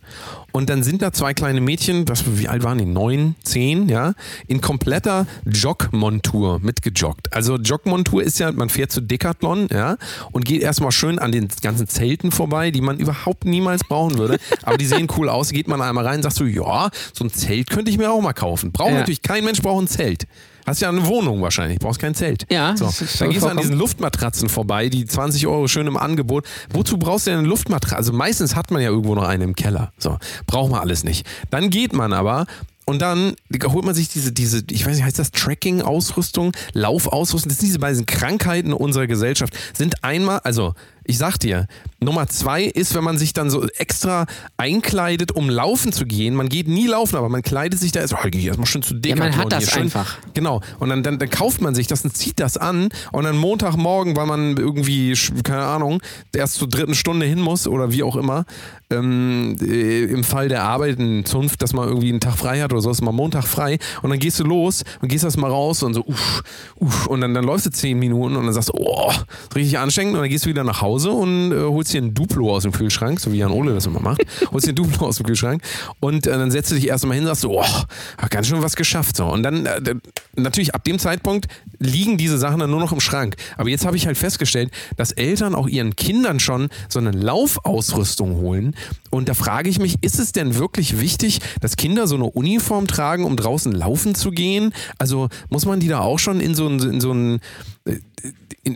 Und dann sind da zwei kleine Mädchen, was, wie alt waren die? Neun, zehn, ja, in kompletter Jogmontur mitgejoggt. Also Jogmontur ist ja, man fährt zu Decathlon, ja, und geht erstmal schön an den ganzen Zelten vorbei, die man überhaupt niemals brauchen würde. Aber die sehen cool aus. Geht man einmal rein, sagst du, ja, so ein Zelt könnte ich mir auch mal kaufen. Braucht Ja. natürlich, kein Mensch braucht ein Zelt. Hast ja eine Wohnung wahrscheinlich, brauchst kein Zelt. Ja, So, dann gehst du an diesen Luftmatratzen vorbei, die 20 Euro schön im Angebot. Wozu brauchst du denn eine Luftmatratze? Also meistens hat man ja irgendwo noch eine im Keller. So, braucht man alles nicht. Dann geht man aber und dann holt man sich diese, diese, ich weiß nicht, heißt das Tracking-Ausrüstung, Laufausrüstung, das sind diese beiden Krankheiten unserer Gesellschaft, sind einmal, also ich sag dir, Nummer zwei ist, wenn man sich dann so extra einkleidet, um laufen zu gehen. Man geht nie laufen, aber man kleidet sich da erst, oh, erstmal schön zu dick. Ja, man hat das schön, einfach. Genau. Und dann, dann, dann kauft man sich das und zieht das an. Und dann Montagmorgen, weil man irgendwie, keine Ahnung, erst zur dritten Stunde hin muss oder wie auch immer, ähm, äh, im Fall der Arbeit in Zunft, dass man irgendwie einen Tag frei hat oder so, ist mal Montag frei. Und dann gehst du los und gehst erst mal raus und so, uff, uff. Und dann, dann läufst du zehn Minuten und dann sagst du, oh, richtig anstrengend. Und dann gehst du wieder nach Hause und äh, holst dir ein Duplo aus dem Kühlschrank, so wie Jan Ole das immer macht. [laughs] holst dir ein Duplo aus dem Kühlschrank und äh, dann setzt du dich erst mal hin und sagst, oh, hab ganz schön was geschafft. So. Und dann, äh, natürlich ab dem Zeitpunkt liegen diese Sachen dann nur noch im Schrank. Aber jetzt habe ich halt festgestellt, dass Eltern auch ihren Kindern schon so eine Laufausrüstung holen. Und da frage ich mich, ist es denn wirklich wichtig, dass Kinder so eine Uniform tragen, um draußen laufen zu gehen? Also muss man die da auch schon in so ein, in so ein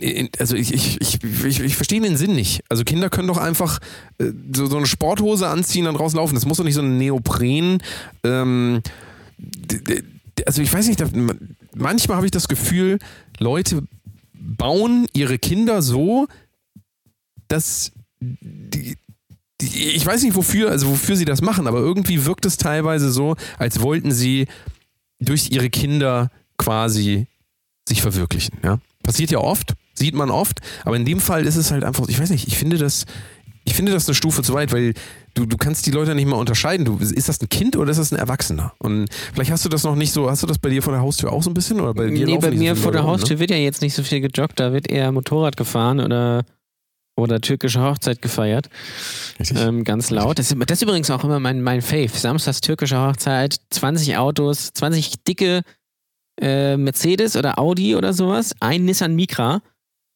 in, in, also ich, ich, ich, ich, verstehe den Sinn nicht. Also Kinder können doch einfach äh, so, so eine Sporthose anziehen und rauslaufen. Das muss doch nicht so ein Neopren. Ähm, also ich weiß nicht, manchmal habe ich das Gefühl, Leute bauen ihre Kinder so, dass die, die, ich weiß nicht wofür, also wofür sie das machen, aber irgendwie wirkt es teilweise so, als wollten sie durch ihre Kinder quasi sich verwirklichen. Ja? Passiert ja oft, sieht man oft, aber in dem Fall ist es halt einfach, ich weiß nicht, ich finde das, ich finde das eine Stufe zu weit, weil du, du kannst die Leute nicht mal unterscheiden. Du, ist das ein Kind oder ist das ein Erwachsener? Und vielleicht hast du das noch nicht so, hast du das bei dir vor der Haustür auch so ein bisschen? Oder bei dir nee, bei mir so vor der rum, Haustür ne? wird ja jetzt nicht so viel gejoggt, da wird eher Motorrad gefahren oder, oder türkische Hochzeit gefeiert. Ähm, ganz laut. Das, ist- das ist übrigens auch immer mein, mein Fave. Samstags türkische Hochzeit, 20 Autos, 20 dicke äh, Mercedes oder Audi oder sowas, ein Nissan Micra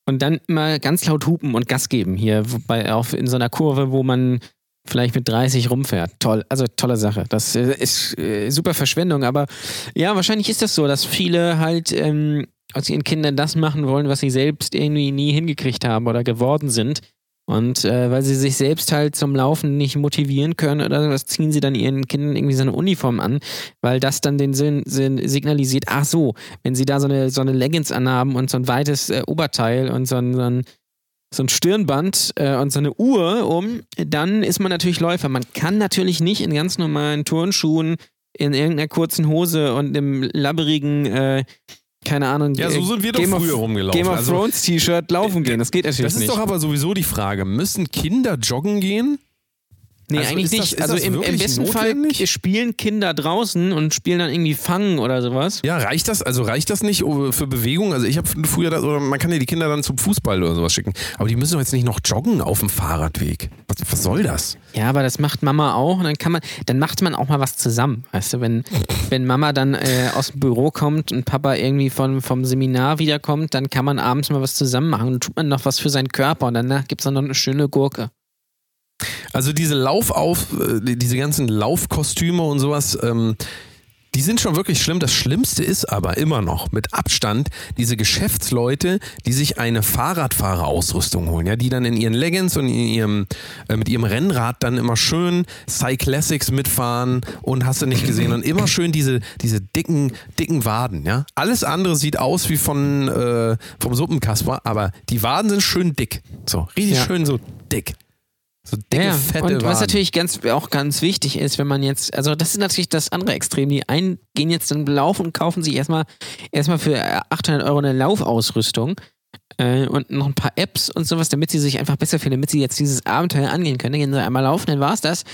und dann immer ganz laut hupen und Gas geben hier bei, auf, in so einer Kurve, wo man vielleicht mit 30 rumfährt. Toll, also tolle Sache. Das äh, ist äh, super Verschwendung, aber ja, wahrscheinlich ist das so, dass viele halt ähm, aus ihren Kindern das machen wollen, was sie selbst irgendwie nie hingekriegt haben oder geworden sind. Und äh, weil sie sich selbst halt zum Laufen nicht motivieren können oder was, ziehen sie dann ihren Kindern irgendwie so eine Uniform an, weil das dann den Sinn, Sinn signalisiert, ach so, wenn sie da so eine, so eine Leggings anhaben und so ein weites äh, Oberteil und so ein, so ein, so ein Stirnband äh, und so eine Uhr um, dann ist man natürlich Läufer. Man kann natürlich nicht in ganz normalen Turnschuhen, in irgendeiner kurzen Hose und im labberigen, äh, keine Ahnung, Ja, so äh, sind wir doch Game früher of, rumgelaufen. Game of Also- Thrones T-Shirt laufen gehen. Das geht natürlich Das ist nicht. doch aber sowieso die Frage. Müssen Kinder joggen gehen? Nee, Also eigentlich das- nicht. ist also das im, im besten notwendig? Fall spielen Kinder draußen und spielen dann irgendwie Fangen oder sowas. Ja, reicht das? Also reicht das nicht oh, für Bewegung? Also ich habe früher, das, oder man kann ja die Kinder dann zum Fußball oder sowas schicken. Aber die müssen doch jetzt nicht noch joggen auf dem Fahrradweg. Was, was soll das? Ja, aber das macht Mama auch und dann kann man, dann macht man auch mal was zusammen. Weißt du, wenn, wenn Mama dann äh, aus dem Büro kommt und Papa irgendwie von, vom Seminar wiederkommt, dann kann man abends mal was zusammen machen und tut man noch was für seinen Körper und danach gibt es dann noch eine schöne Gurke. Also diese Laufauf, äh, diese ganzen Laufkostüme und sowas, ähm, die sind schon wirklich schlimm. Das Schlimmste ist aber immer noch mit Abstand diese Geschäftsleute, die sich eine Fahrradfahrerausrüstung holen, ja, die dann in ihren Leggings und in ihrem, äh, mit ihrem Rennrad dann immer schön Cyclassics mitfahren und hast du nicht gesehen und immer schön diese, diese dicken, dicken Waden, ja. Alles andere sieht aus wie von, äh, vom Suppenkasper, aber die Waden sind schön dick. So, richtig Ja. schön so dick. So dicke, ja, fette und was Waden. natürlich ganz, auch ganz wichtig ist, wenn man jetzt, also das ist natürlich das andere Extrem. Die einen gehen jetzt dann laufen und kaufen sich erstmal erstmal für äh, 800 Euro eine Laufausrüstung äh, und noch ein paar Apps und sowas, damit sie sich einfach besser fühlen, damit sie jetzt dieses Abenteuer angehen können. Dann gehen sie einmal laufen, dann war's das.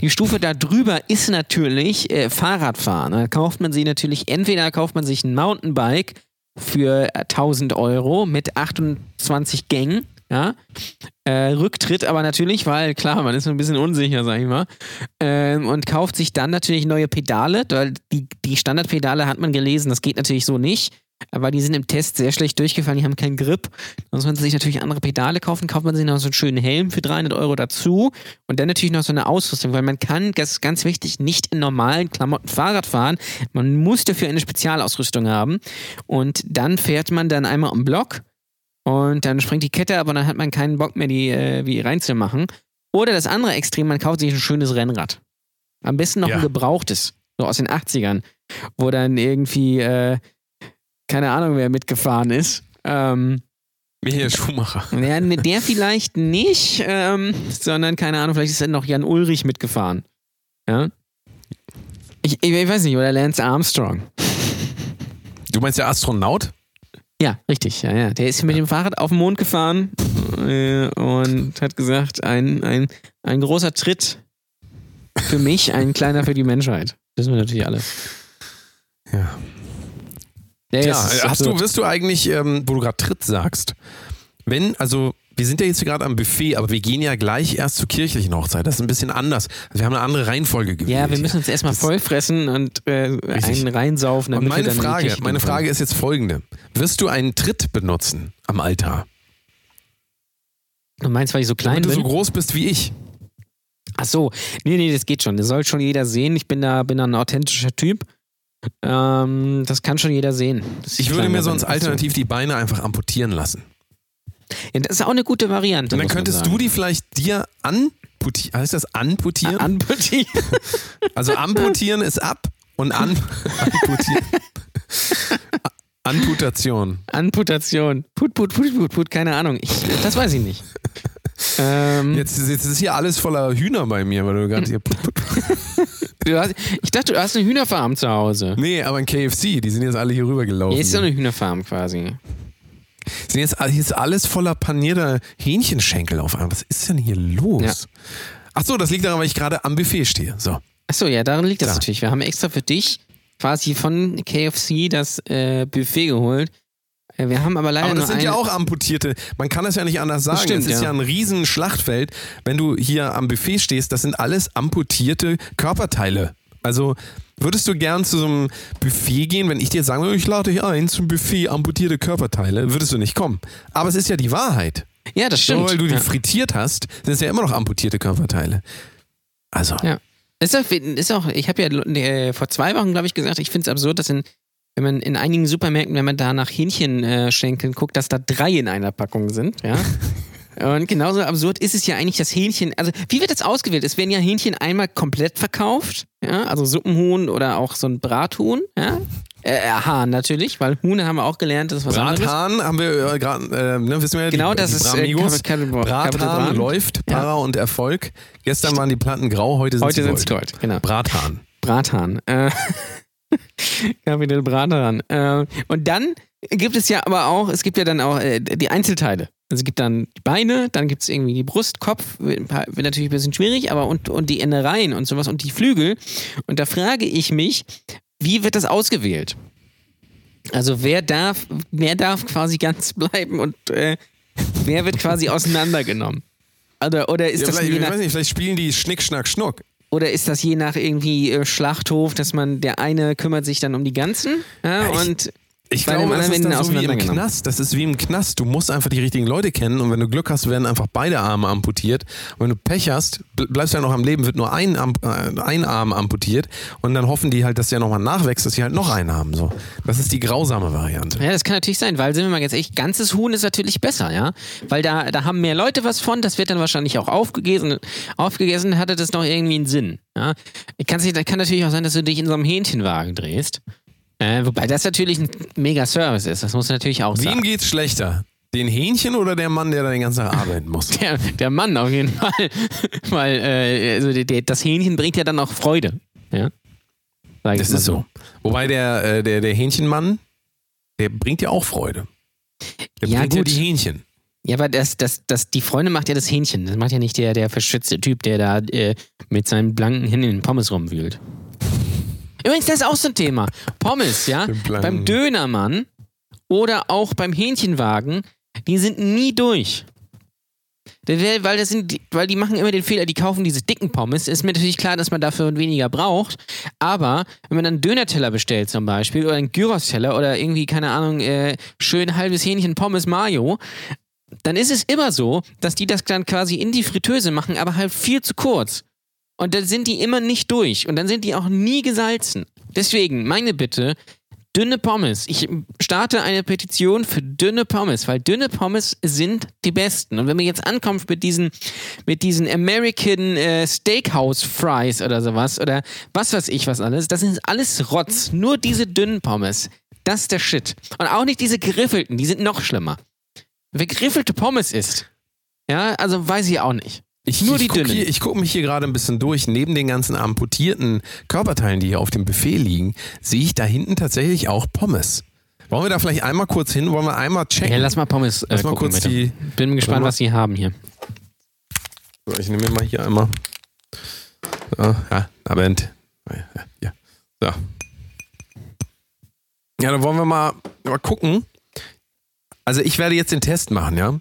Die Stufe da drüber ist natürlich äh, Fahrradfahren. Da kauft man sich natürlich, entweder kauft man sich ein Mountainbike für äh, 1000 Euro mit 28 Gängen, ja, äh, Rücktritt aber natürlich, weil klar, man ist ein bisschen unsicher, sag ich mal. Ähm, und kauft sich dann natürlich neue Pedale, weil die, die Standardpedale hat man gelesen, das geht natürlich so nicht. Aber die sind im Test sehr schlecht durchgefallen, die haben keinen Grip. Da muss man sich natürlich andere Pedale kaufen, kauft man sich noch so einen schönen Helm für 300 Euro dazu und dann natürlich noch so eine Ausrüstung, weil man kann, das ist ganz wichtig, nicht in normalen Klamotten Fahrrad fahren. Man muss dafür eine Spezialausrüstung haben und dann fährt man dann einmal im Block und dann springt die Kette ab und dann hat man keinen Bock mehr, die äh, wie reinzumachen. Oder das andere Extrem, man kauft sich ein schönes Rennrad. Am besten noch Ja. ein gebrauchtes, so aus den 80ern, wo dann irgendwie, äh, keine Ahnung, wer mitgefahren ist. Ähm, Michael Schumacher. [laughs] Ja, mit der vielleicht nicht, ähm, sondern keine Ahnung, vielleicht ist dann noch Jan Ulrich mitgefahren. Ja. Ich, ich, ich weiß nicht, oder Lance Armstrong. Du meinst der Astronaut? Ja, richtig, ja, ja. Der ist mit dem Fahrrad auf den Mond gefahren äh, und hat gesagt, ein, ein, ein großer Tritt für mich, ein kleiner für die Menschheit. Das wissen wir natürlich alle. Ja. Ja, Ja, hast absurd. du, wirst du eigentlich, ähm, wo du gerade Tritt sagst, wenn, also wir sind ja jetzt gerade am Buffet, aber wir gehen ja gleich erst zur kirchlichen Hochzeit. Das ist ein bisschen anders. Wir haben eine andere Reihenfolge gewählt. Ja, wir müssen uns erstmal Das- vollfressen und äh, einen reinsaufen. Und damit wir meine Frage, meine Frage ist jetzt folgende. Wirst du einen Tritt benutzen am Altar? Du meinst, weil ich so klein Wenn du bin? so groß bist wie ich. Ach so, nee, nee, das geht schon. Das soll schon jeder sehen. Ich bin da, bin da ein authentischer Typ. Ähm, das kann schon jeder sehen. Ich würde mir sonst bin. alternativ die Beine einfach amputieren lassen. Ja, das ist auch eine gute Variante. Und dann könntest du die vielleicht dir amputieren. Heißt das amputieren? Amputieren. [laughs] Also amputieren ist ab und an amputieren. Amputation. Amputation. Put, put, put, put, put, keine Ahnung. Ich, das weiß ich nicht. Ähm, Jetzt, jetzt ist hier alles voller Hühner bei mir, weil du gerade hier. hast, ich dachte, du hast eine Hühnerfarm zu Hause. Nee, aber ein KFC, die sind jetzt alle hier rübergelaufen. Hier ist so eine Hühnerfarm quasi. Sind jetzt, hier ist alles voller panierter Hähnchenschenkel auf einmal. Was ist denn hier los? Ja. Ach so, das liegt daran, weil ich gerade am Buffet stehe. So. Achso, ja, daran liegt das Klar. natürlich. Wir haben extra für dich quasi von KFC das äh, Buffet geholt. Äh, Wir haben aber leider Aber das sind ja auch amputierte. Man kann das ja nicht anders sagen. stimmt, es ist ja. ja. ein riesen Schlachtfeld. Wenn du hier am Buffet stehst, das sind alles amputierte Körperteile. Also würdest du gern zu so einem Buffet gehen, wenn ich dir sagen würde, ich lade dich ein zum Buffet amputierte Körperteile, würdest du nicht kommen. Aber es ist ja die Wahrheit. Ja, das stimmt. Nur weil du die ja. frittiert hast, sind es ja immer noch amputierte Körperteile. Also, Ja. Ist auch, ist auch ich habe ja äh, vor zwei Wochen, glaube ich, gesagt, ich finde es absurd, dass in, wenn man in einigen Supermärkten, wenn man da nach Hähnchenschenkeln guckt, dass da drei in einer Packung sind, ja. [laughs] Und genauso absurd ist es ja eigentlich das Hähnchen. Also, wie wird das ausgewählt? Es werden ja Hähnchen einmal komplett verkauft, ja, also Suppenhuhn oder auch so ein Brathuhn, ja. Äh, äh, Hahn natürlich, weil Huhn haben wir auch gelernt, das was anderes. Brathahn haben wir äh, gerade, äh, ne, wissen wir ja, Genau, die, das die ist, äh, Bramigos. Capital Brathahn läuft, Ja. Para und Erfolg. Gestern waren die Platten grau, heute sind Heute sie sind gold. es Gold, genau. Brathahn. Brathahn. Äh, [laughs] Kapitel Brathahn. Äh, und dann gibt es ja aber auch, es gibt ja dann auch äh, die Einzelteile. Also es gibt dann die Beine, dann gibt es irgendwie die Brust, Kopf, wird, natürlich ein bisschen schwierig, aber und, und die Innereien und sowas und die Flügel. Und da frage ich mich, wie wird das ausgewählt? Also wer darf, wer darf quasi ganz [laughs] bleiben und äh, wer wird quasi auseinandergenommen? Oder, oder ist Ja, das vielleicht, je ich nach, weiß nicht, vielleicht spielen die Schnick, Schnack, Schnuck. oder ist das je nach irgendwie äh, Schlachthof, dass man der eine kümmert sich dann um die ganzen ja, Ja, ich- und Ich Bei glaube, das ist dann so wie im. Knast. Das ist wie im Knast. Du musst einfach die richtigen Leute kennen und wenn du Glück hast, werden einfach beide Arme amputiert. Und wenn du Pech hast, ble- bleibst du ja noch am Leben, wird nur ein, äh, ein Arm amputiert und dann hoffen die halt, dass der nochmal nachwächst, dass sie halt noch einen haben. So. Das ist die grausame Variante. ja, das kann natürlich sein, weil sind wir mal ganz ehrlich, ganzes Huhn ist natürlich besser, ja, weil da, da haben mehr Leute was von, das wird dann wahrscheinlich auch aufgegessen, aufgegessen hatte das noch irgendwie einen Sinn, ja. Kann, sich, kann natürlich auch sein, dass du dich in so einem Hähnchenwagen drehst, äh, wobei das natürlich ein mega Service ist, das muss natürlich auch Wem sagen. geht's schlechter? Den Hähnchen oder der Mann, der da den ganzen Tag arbeiten muss? [laughs] Der, der Mann auf jeden Fall, [laughs] weil äh, also der, der, das Hähnchen bringt ja dann auch Freude, ja. Das ist so. Wobei der, äh, der, der Hähnchenmann, der bringt ja auch Freude. Der Ja, bringt ja gut. die Hähnchen. Ja, aber das, das, das, die Freunde macht ja das Hähnchen. Das macht ja nicht der, der verschützte Typ, der da äh, mit seinen blanken Händen in den Pommes rumwühlt. Übrigens, das ist auch so ein Thema. Pommes, ja. Beim Dönermann oder auch beim Hähnchenwagen, die sind nie durch. Weil, das sind, die- weil die machen immer den Fehler, die kaufen diese dicken Pommes. Ist mir natürlich klar, dass man dafür weniger braucht. Aber wenn man dann einen Dönerteller bestellt zum Beispiel oder einen Gyros-Teller oder irgendwie, keine Ahnung, äh, schön halbes Hähnchen Pommes Mayo, dann ist es immer so, dass die das dann quasi in die Fritteuse machen, aber halt viel zu kurz. Und dann sind die immer nicht durch. Und dann sind die auch nie gesalzen. Deswegen, meine Bitte, dünne Pommes. Ich starte eine Petition für dünne Pommes, weil dünne Pommes sind die besten. Und wenn man jetzt ankommt mit diesen, mit diesen American äh, Steakhouse Fries oder sowas oder was weiß ich was alles, das ist alles Rotz. Nur diese dünnen Pommes. Das ist der Shit. Und auch nicht diese geriffelten, die sind noch schlimmer. wer geriffelte Pommes isst, ja, also weiß ich auch nicht. Ich, Nur ich die guck dünnen. Hier, ich gucke mich hier gerade ein bisschen durch. Neben den ganzen amputierten Körperteilen, die hier auf dem Buffet liegen, sehe ich da hinten tatsächlich auch Pommes. Wollen wir da vielleicht einmal kurz hin? Wollen wir einmal checken? Ja, lass mal Pommes äh, Lass mal gucken, kurz bitte. die. Bin gespannt, was sie haben hier. So, Ich nehme mir mal hier einmal. So, ja, Abend. Ja, ja. Ja, dann wollen wir mal, mal gucken. Also ich werde jetzt den Test machen, ja.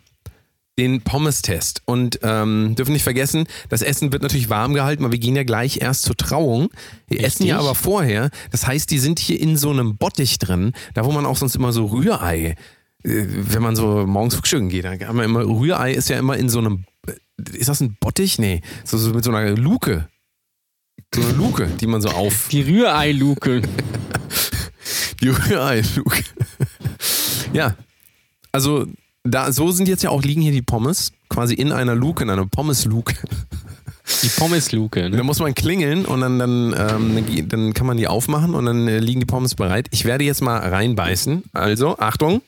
Den Pommes-Test. Und ähm, dürfen nicht vergessen, das Essen wird natürlich warm gehalten, weil wir gehen ja gleich erst zur Trauung. Wir Richtig. essen ja aber vorher. Das heißt, die sind hier in so einem Bottich drin, da wo man auch sonst immer so Rührei, äh, wenn man so morgens frühstücken geht, dann haben wir immer, Rührei ist ja immer in so einem, ist das ein Bottich? Nee, so, so mit so einer Luke. So eine Luke, die man so auf. Die Rührei-Luke. [laughs] Die Rührei-Luke. ja. Also, da, so sind jetzt ja auch, liegen hier die Pommes, quasi in einer Luke, in einer Pommes-Luke. Die Pommes-Luke. Da Ne? muss man klingeln und dann, dann, ähm, dann kann man die aufmachen und dann äh, liegen die Pommes bereit. Ich werde jetzt mal reinbeißen. Also, Achtung.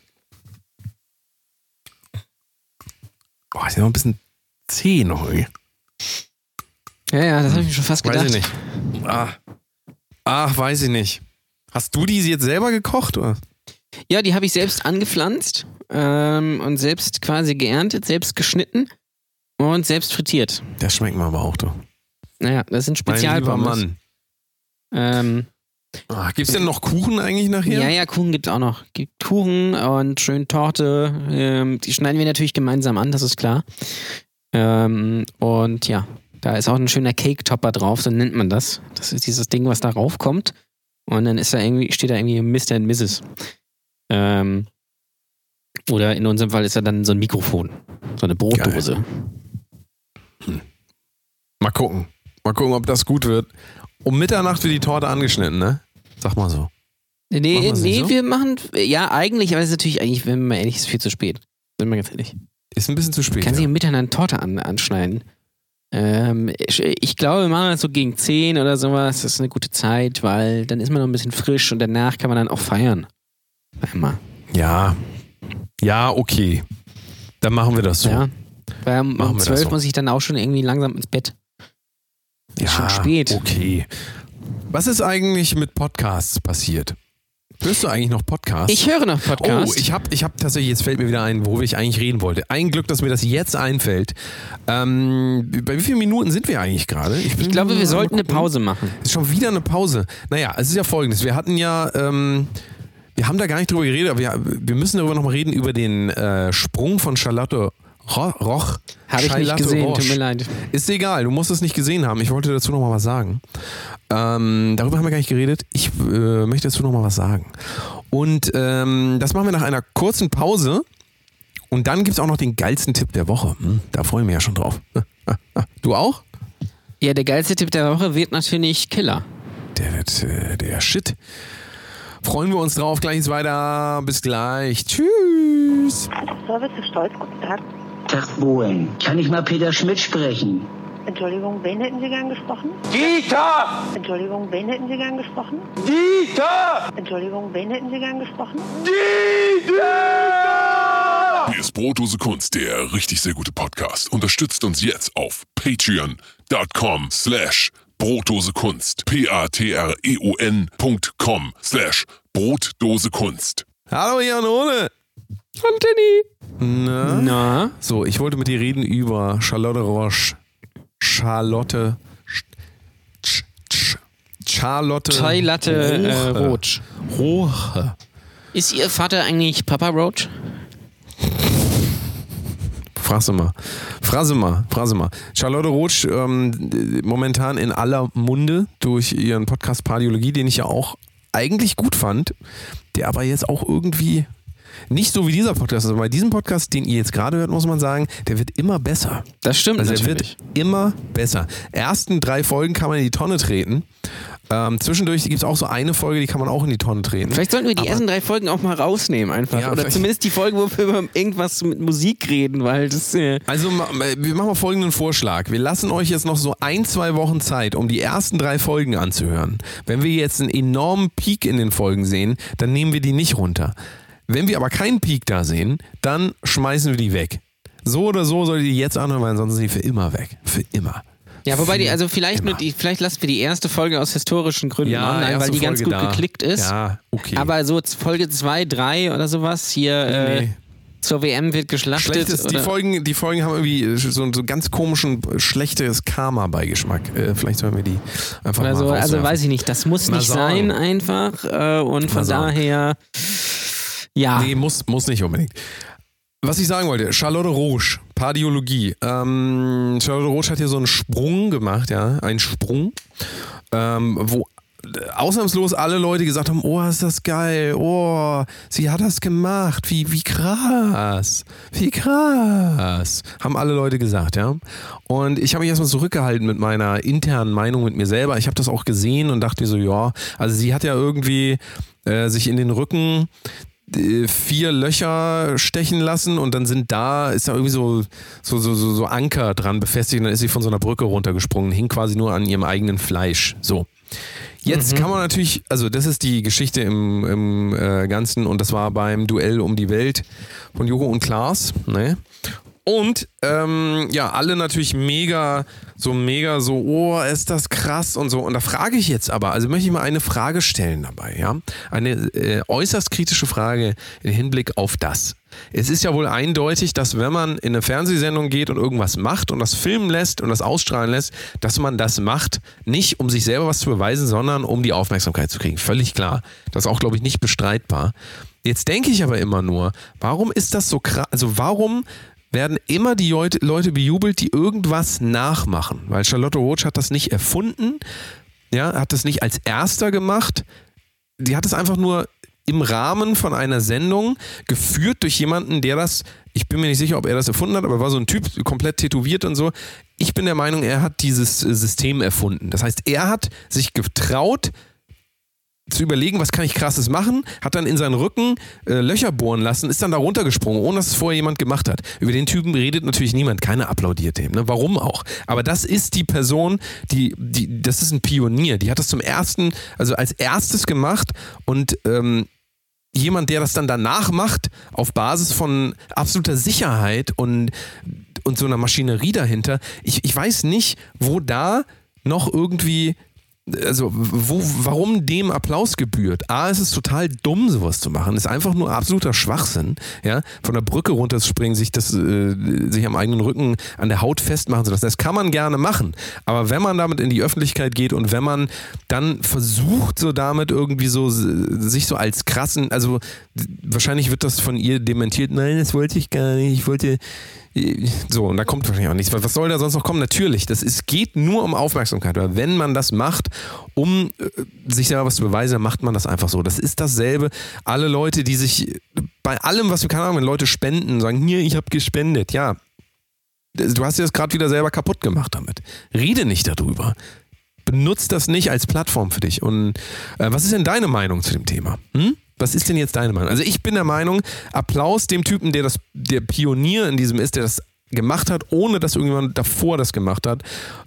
Boah, ist ja noch ein bisschen zäh noch irgendwie. Ja, ja, das habe ich mir schon fast gedacht. Weiß ich nicht. Ah. Ach, weiß ich nicht. Hast du die jetzt selber gekocht? Oder? Ja, die habe ich selbst angepflanzt ähm, und selbst quasi geerntet, selbst geschnitten und selbst frittiert. Das schmeckt mir aber auch, du. Naja, das sind Mein lieber Spezialpommes. Mann. Ähm, Ah, Gibt es denn noch Kuchen eigentlich nachher? ja, ja, Kuchen gibt's auch noch. Gibt Kuchen und schön Torte. Ähm, die schneiden wir natürlich gemeinsam an, das ist klar. Ähm, und ja, da ist auch ein schöner Cake-Topper drauf, so nennt man das. Das ist dieses Ding, was da raufkommt. Und dann ist da irgendwie, steht da irgendwie Mr. und Mrs. Ähm, oder in unserem Fall ist da dann so ein Mikrofon. So eine Brotdose. Mal gucken. Mal gucken, ob das gut wird. Um Mitternacht wird die Torte angeschnitten, ne? Sag mal so. Nee, nee, so? wir machen, ja, eigentlich, aber es ist natürlich, eigentlich, wenn man ehrlich ist, viel zu spät. Sind wir ganz ehrlich. Ist ein bisschen zu spät. Kann sich ja. miteinander Torte an, anschneiden. Ähm, ich, ich glaube, wir machen das so gegen 10 oder sowas. Das ist eine gute Zeit, weil dann ist man noch ein bisschen frisch und danach kann man dann auch feiern. Einmal. ja. Ja, okay. Dann machen wir das so. Ja. Weil um, Machen um wir das 12 so. muss ich dann auch schon irgendwie langsam ins Bett. Ja, schon spät. Okay. Was ist eigentlich mit Podcasts passiert? Hörst du eigentlich noch Podcasts? Ich höre noch Podcasts. Oh, ich habe ich hab tatsächlich, jetzt fällt mir wieder ein, worüber ich eigentlich reden wollte. Ein Glück, dass mir das jetzt einfällt. Ähm, bei wie vielen Minuten sind wir eigentlich gerade? ich bin- glaube, wir sollten eine. Pause machen. Ist schon wieder eine Pause. Naja, es ist ja folgendes. Wir hatten ja, ähm, wir haben da gar nicht drüber geredet, aber wir, wir müssen darüber nochmal reden, über den äh, Sprung von Charlotte Ro Roch. Habe ich nicht gesehen, Roche. tut mir leid. Ist egal, du musst es nicht gesehen haben. Ich wollte dazu nochmal was sagen. Ähm, darüber haben wir gar nicht geredet. Ich äh, möchte dazu nochmal was sagen. Und ähm, das machen wir nach einer kurzen Pause. Und dann gibt es auch noch den geilsten Tipp der Woche. Hm, da freue ich mich ja schon drauf. [laughs] Du auch? Ja, der geilste Tipp der Woche wird natürlich Killer. Der wird äh, der Shit. Freuen wir uns drauf. Gleich ist weiter. Bis gleich. Tschüss. Service ist stolz. Guten Tag. Tag Boeing. Kann ich mal Peter Schmidt sprechen? Entschuldigung, wen hätten Sie gern gesprochen? Dieter! Entschuldigung, wen hätten Sie gern gesprochen? Dieter! Entschuldigung, wen hätten Sie gern gesprochen? Dieter! Hier ist Brotdose Kunst, der richtig sehr gute Podcast. Unterstützt uns jetzt auf patreon.com slash Brotdose Kunst. P-A-T-R-E-O-N.com slash Brotdose Kunst. Hallo Jan Ole. Anthony! Na? Na? So, ich wollte mit dir reden über Charlotte Roche. Charlotte. Sch- Sch- Charlotte. Chai Latte äh, Roche. Roche. Ist Ihr Vater eigentlich Papa Roach? Frag sie mal. Frag sie mal. Frag sie mal. Charlotte Roach, ähm, momentan in aller Munde durch ihren Podcast Pardiologie, den ich ja auch eigentlich gut fand, der aber jetzt auch irgendwie nicht so wie dieser Podcast. Also bei diesem Podcast, den ihr jetzt gerade hört, muss man sagen, der wird immer besser. Das stimmt Also er natürlich. wird immer besser. Ersten drei Folgen kann man in die Tonne treten. Ähm, zwischendurch gibt es auch so eine Folge, die kann man auch in die Tonne treten. Vielleicht sollten wir die Aber- ersten drei Folgen auch mal rausnehmen einfach. Ja, Oder zumindest die Folgen, wo wir über irgendwas mit Musik reden, weil das... Äh, Also wir machen mal folgenden Vorschlag. Wir lassen euch jetzt noch so ein, zwei Wochen Zeit, um die ersten drei Folgen anzuhören. Wenn wir jetzt einen enormen Peak in den Folgen sehen, dann nehmen wir die nicht runter. Wenn wir aber keinen Peak da sehen, dann schmeißen wir die weg. So oder so soll die jetzt anhören, weil sonst sind die für immer weg. Für immer. Ja, wobei die, also vielleicht Immer. nur die, vielleicht lassen wir die erste Folge aus historischen Gründen Ja, online, weil die ganz Folge gut da. geklickt ist. Ja, okay. Aber so Folge 2, 3 oder sowas hier äh, Nee. zur WM wird geschlachtet. Schlecht ist, die Folgen, die Folgen haben irgendwie so, so ganz komischen, schlechtes Karma-Beigeschmack. Äh, vielleicht sollen wir die einfach Oder mal so, also rauswerfen. weiß ich nicht, das muss Mal nicht sagen. sein einfach äh, und von Mal sagen. daher ja, Nee, muss, muss nicht unbedingt. Was ich sagen wollte, Charlotte Roche, Pardiologie. Ähm, Charlotte Roche hat hier so einen Sprung gemacht, ja, einen Sprung, ähm, wo ausnahmslos alle Leute gesagt haben, oh, ist das geil, oh, sie hat das gemacht, wie, wie krass, wie krass, haben alle Leute gesagt, ja. Und ich habe mich erstmal zurückgehalten mit meiner internen Meinung mit mir selber. Ich habe das auch gesehen und dachte so, ja, also sie hat ja irgendwie äh, sich in den Rücken vier Löcher stechen lassen und dann sind da, ist da irgendwie so, so, so, so, so Anker dran befestigt und dann ist sie von so einer Brücke runtergesprungen, hing quasi nur an ihrem eigenen Fleisch. So. Jetzt kann man natürlich, also das ist die Geschichte im, im äh, Ganzen und das war beim Duell um die Welt von Joko und Klaas. Ne? Und ähm, ja, alle natürlich mega, so mega so, oh, ist das krass und so. Und da frage ich jetzt aber, also möchte ich mal eine Frage stellen dabei, ja? Eine äh, äußerst kritische Frage im Hinblick auf das. Es ist ja wohl eindeutig, dass wenn man in eine Fernsehsendung geht und irgendwas macht und das filmen lässt und das ausstrahlen lässt, dass man das macht, nicht um sich selber was zu beweisen, sondern um die Aufmerksamkeit zu kriegen. Völlig klar. Das ist auch, glaube ich, nicht bestreitbar. Jetzt denke ich aber immer nur, warum ist das so krass? Also warum werden immer die Leute, bejubelt, die irgendwas nachmachen? Weil Charlotte Roach hat das nicht erfunden, ja, hat das nicht als erster gemacht. Die hat es einfach nur im Rahmen von einer Sendung geführt durch jemanden, der das, ich bin mir nicht sicher, ob er das erfunden hat, aber war so ein Typ, komplett tätowiert und so. Ich bin der Meinung, er hat dieses System erfunden. Das heißt, er hat sich getraut, zu überlegen, was kann ich krasses machen, hat dann in seinen Rücken äh, Löcher bohren lassen, ist dann da runtergesprungen, ohne dass es vorher jemand gemacht hat. Über den Typen redet natürlich niemand, keiner applaudiert dem, ne? warum auch. Aber das ist die Person, die, die, das ist ein Pionier, die hat das zum ersten, also als erstes gemacht und ähm, jemand, der das dann danach macht, auf Basis von absoluter Sicherheit und, und so einer Maschinerie dahinter, ich, ich weiß nicht, wo da noch irgendwie also wo, warum dem Applaus gebührt? A, es ist total dumm, sowas zu machen. Ist einfach nur absoluter Schwachsinn, ja, von der Brücke runterzuspringen, sich das, äh, sich am eigenen Rücken an der Haut festmachen zu lassen. Das kann man gerne machen. Aber wenn man damit in die Öffentlichkeit geht und wenn man dann versucht, so damit irgendwie so sich so als krassen, also wahrscheinlich wird das von ihr dementiert, nein, das wollte ich gar nicht, ich wollte so, und da kommt wahrscheinlich auch nichts. Was soll da sonst noch kommen? Natürlich, das ist, geht nur um Aufmerksamkeit. Weil wenn man das macht, um äh, sich selber was zu beweisen, dann macht man das einfach so. Das ist dasselbe. Alle Leute, die sich bei allem, was wir, keine Ahnung, wenn Leute spenden, sagen, hier, ich habe gespendet. Ja, du hast dir das gerade wieder selber kaputt gemacht damit. Rede nicht darüber. Benutzt das nicht als Plattform für dich. Und äh, was ist denn deine Meinung zu dem Thema? Hm? Was ist denn jetzt deine Meinung? Also ich bin der Meinung, Applaus dem Typen, der das, der Pionier in diesem ist, der das gemacht hat, ohne dass irgendjemand davor das gemacht hat.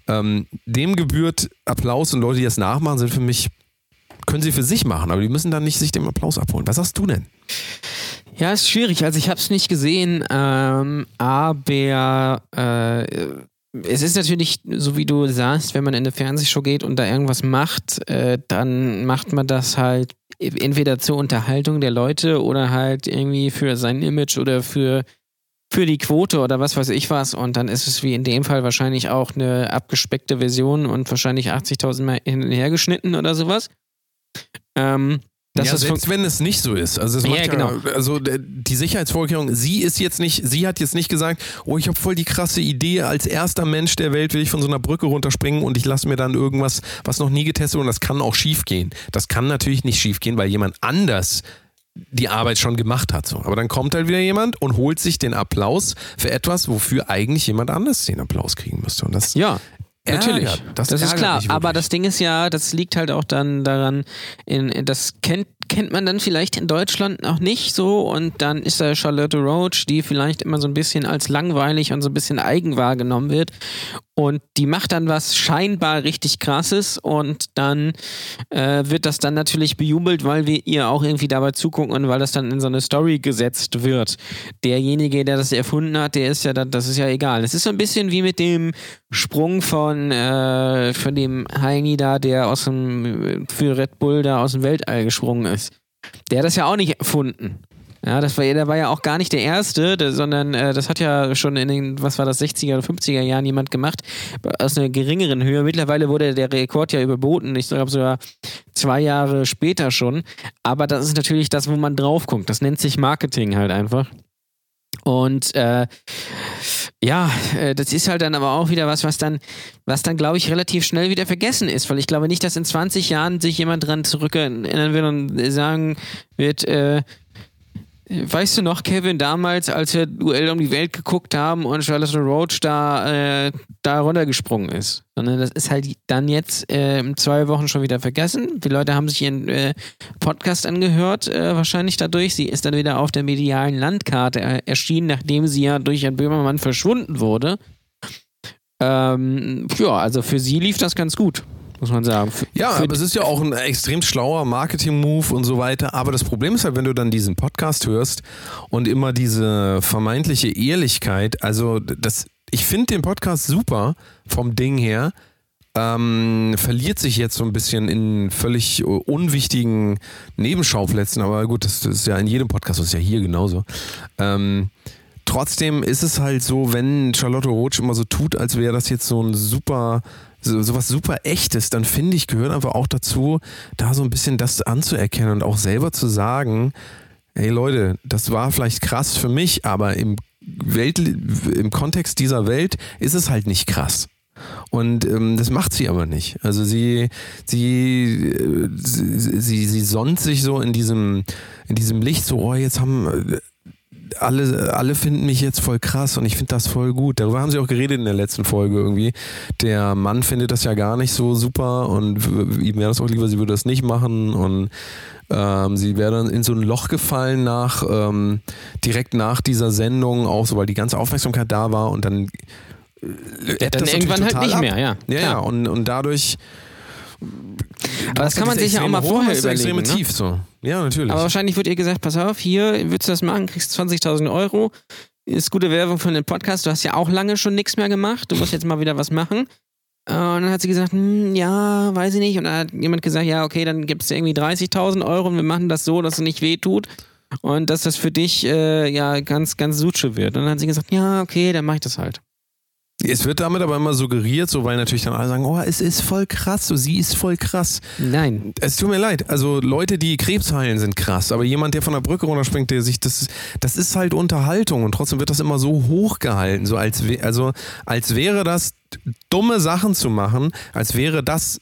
Ähm, dem gebührt Applaus und Leute, die das nachmachen, sind für mich, können sie für sich machen, aber die müssen dann nicht sich den Applaus abholen. Was sagst du denn? Ja, ist schwierig. Also ich habe es nicht gesehen, ähm, aber äh, es ist natürlich, so wie du sagst, wenn man in eine Fernsehshow geht und da irgendwas macht, äh, dann macht man das halt entweder zur Unterhaltung der Leute oder halt irgendwie für sein Image oder für, für die Quote oder was weiß ich was. Und dann ist es wie in dem Fall wahrscheinlich auch eine abgespeckte Version und wahrscheinlich 80.000 Mal hin und her geschnitten oder sowas. Ähm, dass ja, das selbst wenn es nicht so ist. Also, es Ja, macht ja, genau. also die Sicherheitsvorkehrung, sie ist jetzt nicht, sie hat jetzt nicht gesagt, oh, ich habe voll die krasse Idee, als erster Mensch der Welt will ich von so einer Brücke runterspringen und ich lasse mir dann irgendwas, was noch nie getestet wurde, und das kann auch schief gehen. Das kann natürlich nicht schief gehen, weil jemand anders die Arbeit schon gemacht hat. So. Aber dann kommt halt wieder jemand und holt sich den Applaus für etwas, wofür eigentlich jemand anders den Applaus kriegen müsste. Und das Ja, natürlich. ärgert. Das, Das ist klar. Aber das Ding ist ja, das liegt halt auch dann daran, in, das kennt, kennt man dann vielleicht in Deutschland noch nicht so und dann ist da Charlotte Roach, die vielleicht immer so ein bisschen als langweilig und so ein bisschen eigen wahrgenommen wird. Und die macht dann was scheinbar richtig krasses und dann äh, wird das dann natürlich bejubelt, weil wir ihr auch irgendwie dabei zugucken und weil das dann in so eine Story gesetzt wird. Derjenige, der das erfunden hat, der ist ja dann, das ist ja egal. Es ist so ein bisschen wie mit dem Sprung von, äh, von dem Heini da, der aus dem für Red Bull da aus dem Weltall gesprungen ist. Der hat das ja auch nicht erfunden. Ja, das war, der war ja auch gar nicht der Erste, der, sondern äh, das hat ja schon in den, was war das, 60er oder 50er Jahren jemand gemacht, aus einer geringeren Höhe. Mittlerweile wurde der Rekord ja überboten, ich glaube sogar zwei Jahre später schon. Aber das ist natürlich das, wo man drauf guckt. Das nennt sich Marketing halt einfach. Und äh, ja, äh, das ist halt dann aber auch wieder was, was dann, was dann, glaube ich, relativ schnell wieder vergessen ist, weil ich glaube nicht, dass in 20 Jahren sich jemand dran zurückerinnern wird und sagen wird, äh, Weißt du noch, Kevin, damals, als wir Duell um die Welt geguckt haben und Charlotte Roach da, äh, da runtergesprungen ist? Sondern das ist halt dann jetzt äh, in zwei Wochen schon wieder vergessen. Die Leute haben sich ihren äh, Podcast angehört, äh, wahrscheinlich dadurch. Sie ist dann wieder auf der medialen Landkarte äh, erschienen, nachdem sie ja durch Herrn Böhmermann verschwunden wurde. Ähm, ja, also für sie lief das ganz gut muss man sagen. Für, ja, für aber es ist ja auch ein extrem schlauer Marketing-Move und so weiter. Aber das Problem ist halt, wenn du dann diesen Podcast hörst und immer diese vermeintliche Ehrlichkeit, also das, ich finde den Podcast super vom Ding her, ähm, verliert sich jetzt so ein bisschen in völlig unwichtigen Nebenschauplätzen, aber gut, das, das ist ja in jedem Podcast, das ist ja hier genauso. Ähm, trotzdem ist es halt so, wenn Charlotte Roach immer so tut, als wäre das jetzt so ein super so, sowas super echtes, dann finde ich, gehört einfach auch dazu, da so ein bisschen das anzuerkennen und auch selber zu sagen, hey Leute, das war vielleicht krass für mich, aber im, Welt, im Kontext dieser Welt ist es halt nicht krass. Und ähm, das macht sie aber nicht. Also sie, sie, äh, sie, sie, sie sonnt sich so in diesem, in diesem Licht, so, oh, jetzt haben alle, alle finden mich jetzt voll krass und ich finde das voll gut. Darüber haben sie auch geredet in der letzten Folge irgendwie. Der Mann findet das ja gar nicht so super und ihm wäre das auch lieber, sie würde das nicht machen und ähm, sie wäre dann in so ein Loch gefallen nach, ähm, direkt nach dieser Sendung auch so, weil die ganze Aufmerksamkeit da war und dann äh, ja, dann irgendwann halt nicht ab. mehr, ja. Ja, ja, und, und dadurch aber das kann man sich ja auch mal vorher überlegen. Ne? Tief, so. Ja, natürlich. Aber wahrscheinlich wird ihr gesagt, pass auf, hier willst du das machen, kriegst 20.000 Euro. Ist gute Werbung für den Podcast. Du hast ja auch lange schon nichts mehr gemacht. Du musst jetzt mal wieder was machen. Und dann hat sie gesagt, hm, ja, weiß ich nicht. Und dann hat jemand gesagt, ja, okay, dann gibst du irgendwie 30.000 Euro und wir machen das so, dass es nicht wehtut. Und dass das für dich äh, ja ganz, ganz sutsche wird. Und dann hat sie gesagt, ja, okay, dann mach ich das halt. Es wird damit aber immer suggeriert, so weil natürlich dann alle sagen, oh, es ist voll krass, so sie ist voll krass. Nein. Es tut mir leid. Also Leute, die Krebs heilen, sind krass, aber jemand, der von der Brücke runterspringt, der sich das, das ist halt Unterhaltung und trotzdem wird das immer so hochgehalten, so als also als wäre das dumme Sachen zu machen, als wäre das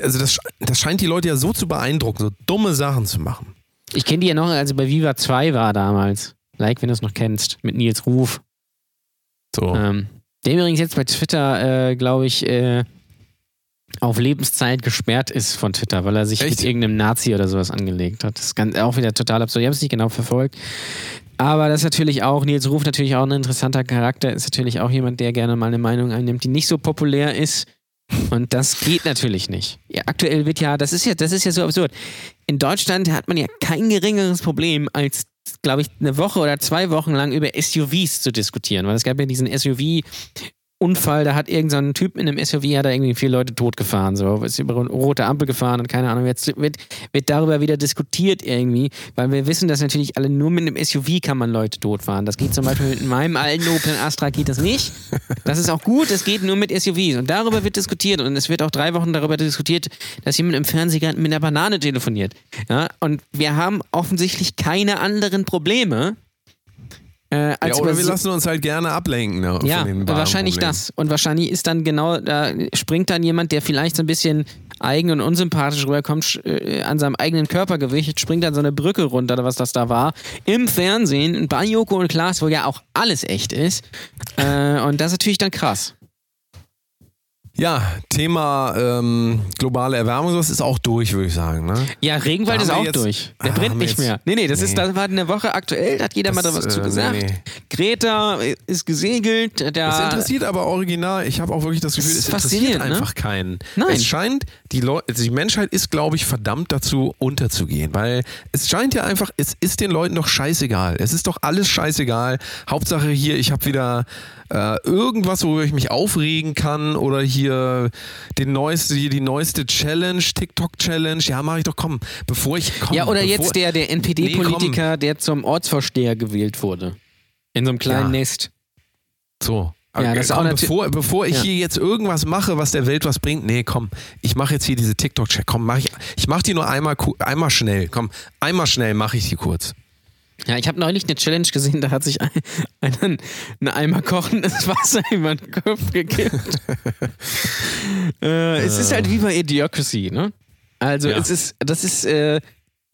also das, das scheint die Leute ja so zu beeindrucken, so dumme Sachen zu machen. Ich kenne die ja noch, als sie bei Viva 2 war damals. Like, wenn du es noch kennst, mit Nils Ruf. So. Ähm, der übrigens jetzt bei Twitter, äh, glaube ich, äh, auf Lebenszeit gesperrt ist von Twitter, weil er sich Echt? mit irgendeinem Nazi oder sowas angelegt hat. Das ist ganz, auch wieder total absurd. Ich habe es nicht genau verfolgt. Aber das ist natürlich auch, Nils Ruf natürlich auch ein interessanter Charakter, ist natürlich auch jemand, der gerne mal eine Meinung einnimmt, die nicht so populär ist. Und das geht natürlich nicht. Ja, aktuell wird ja, das ist ja, das ist ja so absurd. In Deutschland hat man ja kein geringeres Problem als glaube ich, eine Woche oder zwei Wochen lang über SUVs zu diskutieren, weil es gab ja diesen SUV Unfall, da hat irgendein so Typ in einem SUV hat da irgendwie vier Leute totgefahren, so ist über eine rote Ampel gefahren und keine Ahnung, jetzt wird, wird darüber wieder diskutiert irgendwie, weil wir wissen, dass natürlich alle nur mit einem SUV kann man Leute totfahren. Das geht zum Beispiel mit meinem alten Opel Astra geht das nicht. Das ist auch gut, das geht nur mit SUVs und darüber wird diskutiert und es wird auch drei Wochen darüber diskutiert, dass jemand im Fernsehen mit einer Banane telefoniert. Ja, und wir haben offensichtlich keine anderen Probleme äh, ja, oder wir lassen uns halt gerne ablenken. Ne, ja, wahrscheinlich Problemen. das. Und wahrscheinlich ist dann genau, da springt dann jemand, der vielleicht so ein bisschen eigen und unsympathisch rüberkommt, äh, an seinem eigenen Körpergewicht, springt dann so eine Brücke runter, oder was das da war, im Fernsehen, bei Joko und Klaas, wo ja auch alles echt ist. Äh, und das ist natürlich dann krass. Ja, Thema ähm, globale Erwärmung, sowas ist auch durch, würde ich sagen. Ne? Ja, Regenwald ist auch jetzt- durch. Der Ah, brennt nicht mehr. Nee, nee, das Nee. ist, das war eine Woche aktuell, da hat jeder mal da Das, was zu äh, gesagt. nee, nee. Greta ist gesegelt. Der, Das interessiert aber original. Ich habe auch wirklich das Gefühl, es interessiert ne? einfach keinen. Nein. Es scheint, die, Leu also die Menschheit ist, glaube ich, verdammt dazu unterzugehen, weil es scheint ja einfach, es ist den Leuten doch scheißegal. Es ist doch alles scheißegal. Hauptsache hier, ich habe wieder äh, irgendwas, worüber ich mich aufregen kann oder hier den neueste, hier die neueste Challenge, TikTok-Challenge. Ja, mache ich doch, komm, bevor ich komm, ja, oder jetzt der, der NPD-Politiker, der zum Ortsvorsteher gewählt wurde. In so einem kleinen Ja. Nest. So. Ja, das komm, bevor, bevor ich Ja. hier jetzt irgendwas mache, was der Welt was bringt, nee, komm, ich mache jetzt hier diese TikTok-Check. Komm, mach ich, ich mache die nur einmal, einmal schnell. Komm, einmal schnell mache ich die kurz. Ja, ich habe neulich eine Challenge gesehen, da hat sich ein, einer einen Eimer kochendes Wasser über den Kopf gekippt. [laughs] äh, es ist halt wie bei Idiocracy, ne? Also Ja. es ist, das ist äh,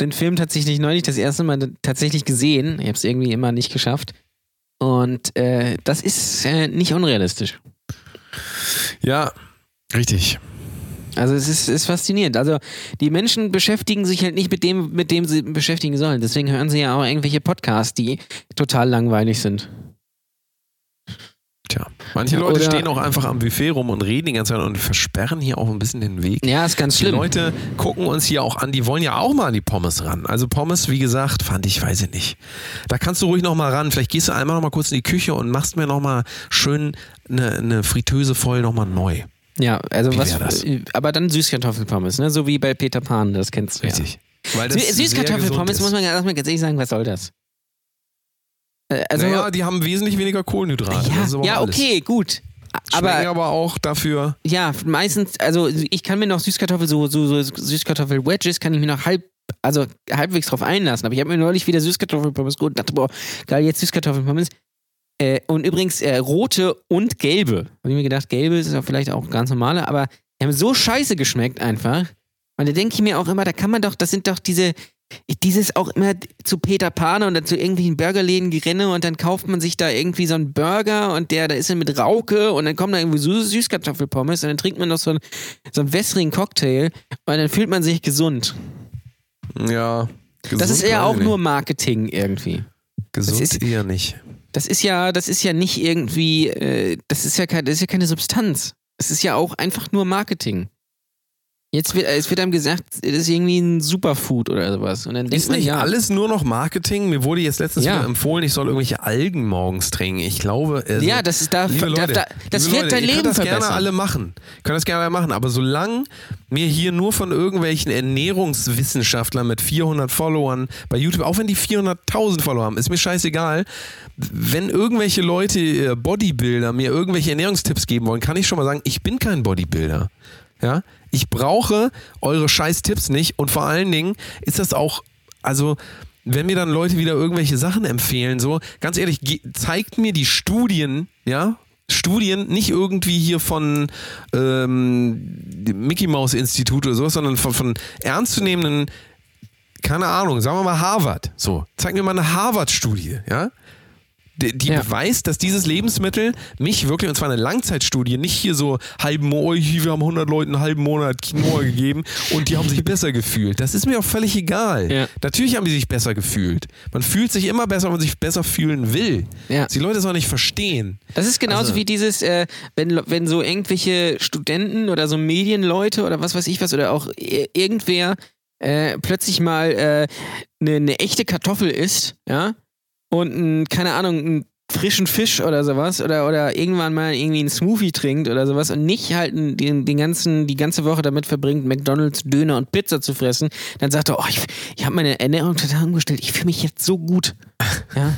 den Film tatsächlich neulich das erste Mal tatsächlich gesehen. Ich habe es irgendwie immer nicht geschafft. Und äh, das ist äh, nicht unrealistisch. Ja, richtig. Also es ist, ist faszinierend. Also die Menschen beschäftigen sich halt nicht mit dem, mit dem sie beschäftigen sollen. Deswegen hören sie ja auch irgendwelche Podcasts, die total langweilig sind. Tja, manche Leute Oder- stehen auch einfach am Buffet rum und reden die ganze Zeit und versperren hier auch ein bisschen den Weg. Ja, ist ganz Die schlimm. Leute gucken uns hier auch an, die wollen ja auch mal an die Pommes ran. Also Pommes, wie gesagt, fand ich, weiß ich nicht. Da kannst du ruhig noch mal ran. Vielleicht gehst du einmal noch mal kurz in die Küche und machst mir noch mal schön eine, eine Fritteuse voll noch mal neu. Ja, also Wie was. das? Aber dann Süßkartoffelpommes, ne? So wie bei Peter Pan, das kennst du. Richtig. Weil Ja. Süßkartoffelpommes muss man, man ganz ehrlich sagen, was soll das? Äh, Also, naja, die haben wesentlich weniger Kohlenhydrate. Ja, ja okay, gut. Aber, Aber aber auch dafür. ja, meistens, also ich kann mir noch Süßkartoffel, so, so, so Süßkartoffel-Wedges, kann ich mir noch halb, also halbwegs drauf einlassen. Aber ich habe mir neulich wieder Süßkartoffelpommes geholt und dachte, boah, geil, jetzt Süßkartoffelpommes. Äh, und übrigens äh, rote und gelbe. Habe ich mir gedacht, gelbe ist ja vielleicht auch ganz normale, aber die haben so scheiße geschmeckt einfach. Und da denke ich mir auch immer, da kann man doch, das sind doch diese, dieses auch immer zu Peter Pan oder zu irgendwelchen Burgerläden gerenne und dann kauft man sich da irgendwie so einen Burger und der, da ist er mit Rauke und dann kommen da irgendwie Sü Süßkartoffelpommes und dann trinkt man noch so einen, so einen wässrigen Cocktail und dann fühlt man sich gesund. Ja. das gesund ist eher auch nur. Marketing irgendwie. Gesund das ist- eher nicht. Das ist ja, das ist ja nicht irgendwie, äh, das ist ja, das ist ja keine Substanz. Es ist ja auch einfach nur Marketing. Jetzt wird, es wird einem gesagt, das ist irgendwie ein Superfood oder sowas. Und dann Ist man, nicht ja, alles nur noch Marketing? Mir wurde jetzt letztens Ja. empfohlen, ich soll irgendwelche Algen morgens trinken. Ich glaube, also, ja, das ist da, liebe da, Leute, da das liebe wird Leute, dein Leben könnt das verbessern. gerne alle machen. Könnt das gerne alle machen, aber solange mir hier nur von irgendwelchen Ernährungswissenschaftlern mit 400 Followern bei YouTube, auch wenn die 400.000 Follower haben, ist mir scheißegal. Wenn irgendwelche Leute, äh, Bodybuilder, mir irgendwelche Ernährungstipps geben wollen, kann ich schon mal sagen, ich bin kein Bodybuilder. Ja, ich brauche eure scheiß Tipps nicht und vor allen Dingen ist das auch, also wenn mir dann Leute wieder irgendwelche Sachen empfehlen, so ganz ehrlich, zeigt mir die Studien, ja, Studien nicht irgendwie hier von ähm, Mickey Mouse Institut oder sowas, sondern von, von ernstzunehmenden, keine Ahnung, sagen wir mal Harvard, so, zeig mir mal eine Harvard-Studie, ja, die, die Ja. beweist, dass dieses Lebensmittel mich wirklich, und zwar eine Langzeitstudie, nicht hier so halben Monat, wir haben 100 Leuten einen halben Monat Quinoa gegeben und die haben sich besser gefühlt. Das ist mir auch völlig egal. Ja. Natürlich haben die sich besser gefühlt. Man fühlt sich immer besser, wenn man sich besser fühlen will. Ja. Die Leute es auch nicht verstehen. Das ist genauso Also- wie dieses, äh, wenn, wenn so irgendwelche Studenten oder so Medienleute oder was weiß ich was oder auch irgendwer äh, plötzlich mal äh, eine, eine echte Kartoffel isst, ja, und ein, keine Ahnung, einen frischen Fisch oder sowas oder, oder irgendwann mal irgendwie einen Smoothie trinkt oder sowas und nicht halt den, den ganzen, die ganze Woche damit verbringt, McDonalds, Döner und Pizza zu fressen, dann sagt er, oh, ich, ich habe meine Ernährung total umgestellt, ich fühle mich jetzt so gut. [laughs] Ja.